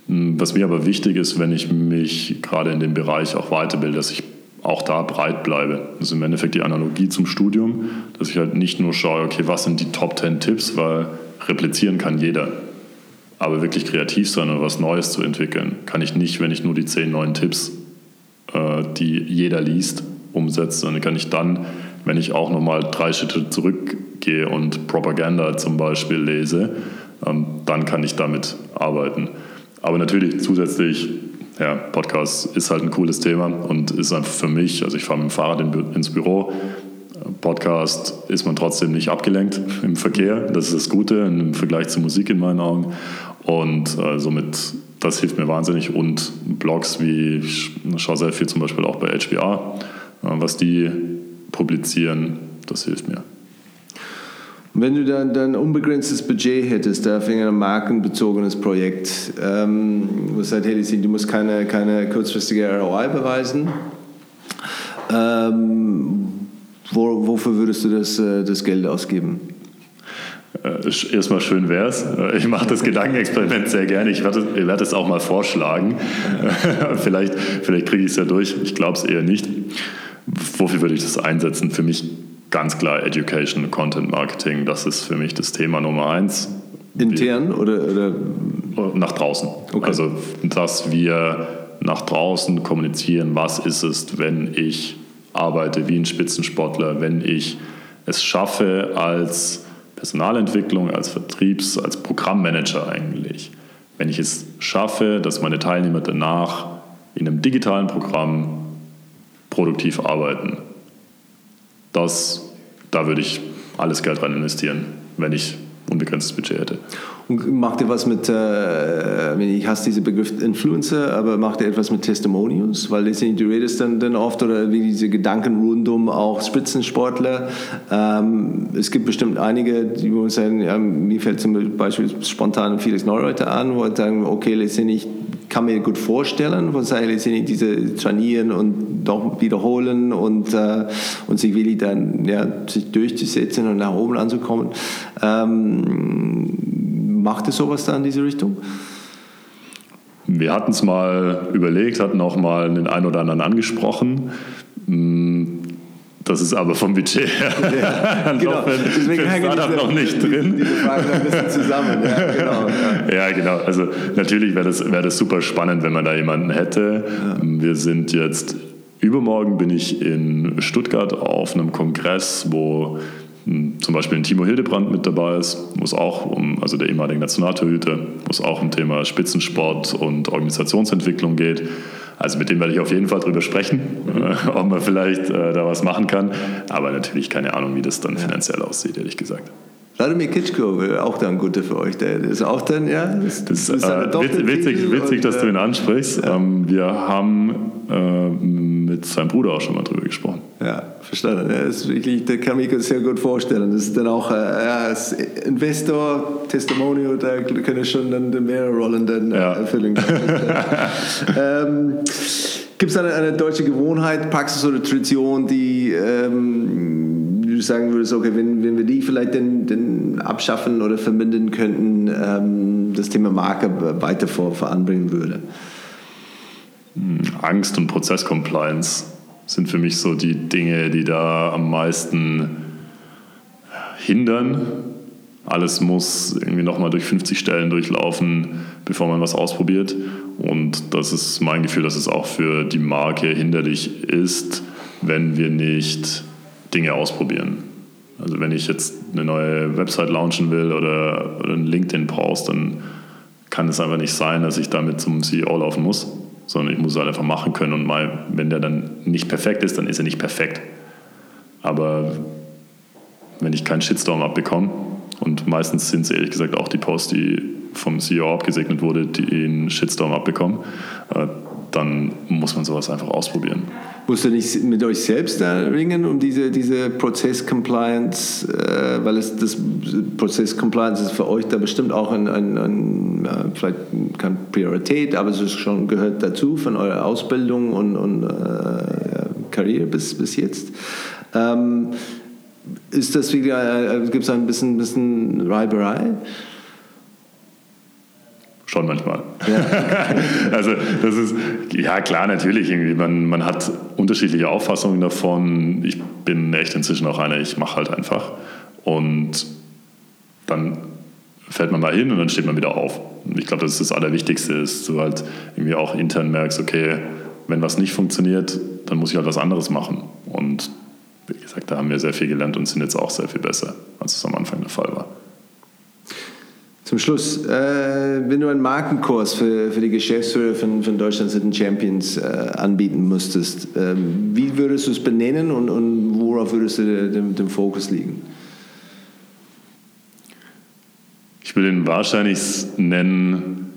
Hm, was mir aber wichtig ist, wenn ich mich gerade in dem Bereich auch weiterbilde, dass ich auch da breit bleibe. Das ist im Endeffekt die Analogie zum Studium, dass ich halt nicht nur schaue, okay, was sind die Top 10 Tipps, weil replizieren kann jeder. Aber wirklich kreativ sein und was Neues zu entwickeln, kann ich nicht, wenn ich nur die zehn neuen Tipps, äh, die jeder liest, umsetze, sondern kann ich dann, wenn ich auch nochmal drei Schritte zurückgehe und Propaganda zum Beispiel lese, ähm, dann kann ich damit arbeiten. Aber natürlich zusätzlich, ja, Podcast ist halt ein cooles Thema und ist einfach für mich, also ich fahre mit dem Fahrrad ins Büro, Podcast ist man trotzdem nicht abgelenkt im Verkehr. Das ist das Gute im Vergleich zur Musik in meinen Augen. Und äh, somit, das hilft mir wahnsinnig. Und Blogs wie, ich schaue sehr viel zum Beispiel auch bei HBR, äh, was die publizieren, das hilft mir. Wenn du dann, dann unbegrenztes Budget hättest, da für ein markenbezogenes Projekt, ähm, halt, du musst keine, keine kurzfristige ROI beweisen, ähm, wo, wofür würdest du das, äh, das Geld ausgeben? Äh, erstmal schön wäre es. Äh, ich mache das Gedankenexperiment sehr gerne. Ich werde, es auch mal vorschlagen. vielleicht vielleicht kriege ich es ja durch. Ich glaube es eher nicht. Wofür würde ich das einsetzen? Für mich ganz klar Education, Content Marketing, das ist für mich das Thema Nummer eins. Intern oder, oder? Nach draußen. Okay. Also, dass wir nach draußen kommunizieren, was ist es, wenn ich arbeite wie ein Spitzensportler, wenn ich es schaffe als Personalentwicklung, als Vertriebs-, als Programmmanager eigentlich, wenn ich es schaffe, dass meine Teilnehmer danach in einem digitalen Programm produktiv arbeiten, das, da würde ich alles Geld rein investieren, wenn ich unbegrenztes Budget hätte. Macht ihr was mit, äh, ich hasse diesen Begriff Influencer, aber macht ihr etwas mit Testimonials? Weil du redest dann, dann oft oder wie diese Gedanken rund um auch Spitzensportler. Ähm, es gibt bestimmt einige, die uns sagen, ja, mir fällt zum Beispiel spontan Felix Neureuther an, wo sagen, okay, letztendlich kann mir gut vorstellen, wo sagen, letztendlich diese trainieren und doch wiederholen und, äh, und sich wirklich dann ja, sich durchzusetzen und nach oben anzukommen. Ähm, macht es sowas da in diese Richtung? Wir hatten es mal überlegt, hatten auch mal den einen oder anderen angesprochen. Hm, das ist aber vom Budget her ja, genau. Deswegen hängen diese, noch nicht drin. Die, die Fragen ein bisschen zusammen. Ja, genau. Ja, ja genau. Also natürlich wäre das, wär das super spannend, wenn man da jemanden hätte. Ja. Wir sind jetzt, übermorgen bin ich in Stuttgart auf einem Kongress, wo zum Beispiel ein Timo Hildebrand mit dabei ist, wo es auch um, also der ehemalige Nationaltorhüter, wo es auch um Thema Spitzensport und Organisationsentwicklung geht. Also mit dem werde ich auf jeden Fall drüber sprechen, äh, ob man vielleicht äh, da was machen kann. Aber natürlich keine Ahnung, wie das dann finanziell aussieht, ehrlich gesagt. Wladimir Kitschko wäre auch dann guter für euch. Der ist auch dann, ja. Das, das ist äh, witzig, witzig und, dass du ihn ansprichst. Ja. Ähm, wir haben äh, mit seinem Bruder auch schon mal drüber gesprochen. Ja, verstanden. Ja, das ist wirklich, der kann mich sehr gut vorstellen. Das ist dann auch äh, als Investor, Testimonial, da können schon dann mehrere Rollen dann äh, ja. erfüllen. ähm, Gibt es eine, eine, deutsche Gewohnheit, Praxis oder Tradition, die ähm, du sagen würdest, okay, wenn, wenn wir die vielleicht denn, denn abschaffen oder verbinden könnten, ähm, das Thema Marke weiter vor, voranbringen würde? Angst und Prozesscompliance sind für mich so die Dinge, die da am meisten hindern. Alles muss irgendwie nochmal durch 50 Stellen durchlaufen, bevor man was ausprobiert. Und das ist mein Gefühl, dass es auch für die Marke hinderlich ist, wenn wir nicht Dinge ausprobieren. Also wenn ich jetzt eine neue Website launchen will oder, oder einen LinkedIn-Post, dann kann es einfach nicht sein, dass ich damit zum CEO laufen muss, sondern ich muss es halt einfach machen können und mal, wenn der dann nicht perfekt ist, dann ist er nicht perfekt. Aber wenn ich keinen Shitstorm abbekomme, und meistens sind es ehrlich gesagt auch die Posts, die vom CEO abgesegnet wurde, die einen Shitstorm abbekommen, äh, dann muss man sowas einfach ausprobieren. Musst du nicht mit euch selbst ringen um diese, diese Prozess-Compliance, äh, weil es das Prozess-Compliance ist für euch da bestimmt auch ein, ein, ein vielleicht keine Priorität, aber es ist schon gehört dazu von eurer Ausbildung und, und äh, Karriere bis, bis jetzt. Ähm, ist das wieder, äh, gibt es ein bisschen, bisschen Reiberei? Schon manchmal. Ja. also das ist, ja klar, natürlich irgendwie. Man, man hat unterschiedliche Auffassungen davon. Ich bin echt inzwischen auch einer, ich mache halt einfach. Und dann fällt man mal hin und dann steht man wieder auf. Und ich glaube, das ist das Allerwichtigste, dass du halt irgendwie auch intern merkst, okay, wenn was nicht funktioniert, dann muss ich halt was anderes machen. Und wie gesagt, da haben wir sehr viel gelernt und sind jetzt auch sehr viel besser, als es am Anfang der Fall war. Zum Schluss, äh, wenn du einen Markenkurs für, für die Geschäftsführer von, von Deutschland's Hidden Champions äh, anbieten müsstest, äh, wie würdest du es benennen und, und worauf würdest du den, den Fokus legen? Ich würde ihn wahrscheinlich nennen,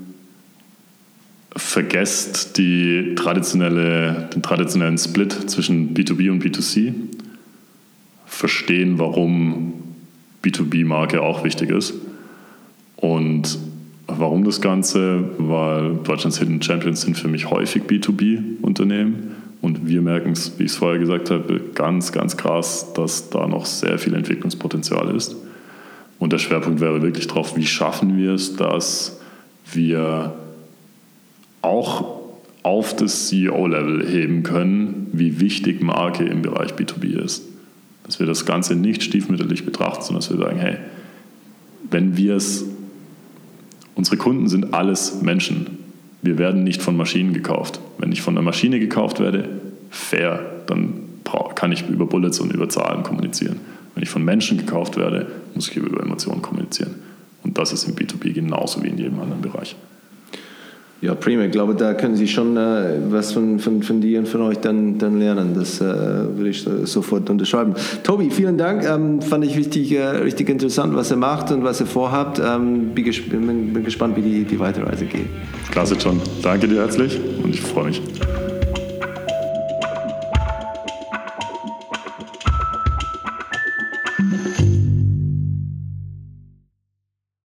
vergesst die traditionelle, den traditionellen Split zwischen B2B und B2C verstehen, warum B2B-Marke auch wichtig ist. Und warum das Ganze? Weil Deutschlands Hidden Champions sind für mich häufig B2B-Unternehmen. Und wir merken es, wie ich es vorher gesagt habe, ganz, ganz krass, dass da noch sehr viel Entwicklungspotenzial ist. Und der Schwerpunkt wäre wirklich darauf, wie schaffen wir es, dass wir auch auf das CEO-Level heben können, wie wichtig Marke im Bereich B2B ist. Dass wir das Ganze nicht stiefmütterlich betrachten, sondern dass wir sagen, hey, wenn wir es, unsere Kunden sind alles Menschen. Wir werden nicht von Maschinen gekauft. Wenn ich von einer Maschine gekauft werde, fair, dann kann ich über Bullets und über Zahlen kommunizieren. Wenn ich von Menschen gekauft werde, muss ich über Emotionen kommunizieren. Und das ist im B2B genauso wie in jedem anderen Bereich. Ja, prima. Ich glaube, da können Sie schon äh, was von, von, von dir und von euch dann, dann lernen. Das äh, würde ich sofort unterschreiben. Tobi, vielen Dank. Ähm, fand ich richtig, äh, richtig interessant, was ihr macht und was ihr vorhabt. Ähm, bin, gesp bin, bin gespannt, wie die, die Weiterreise geht. Klasse, John. Danke dir herzlich und ich freue mich.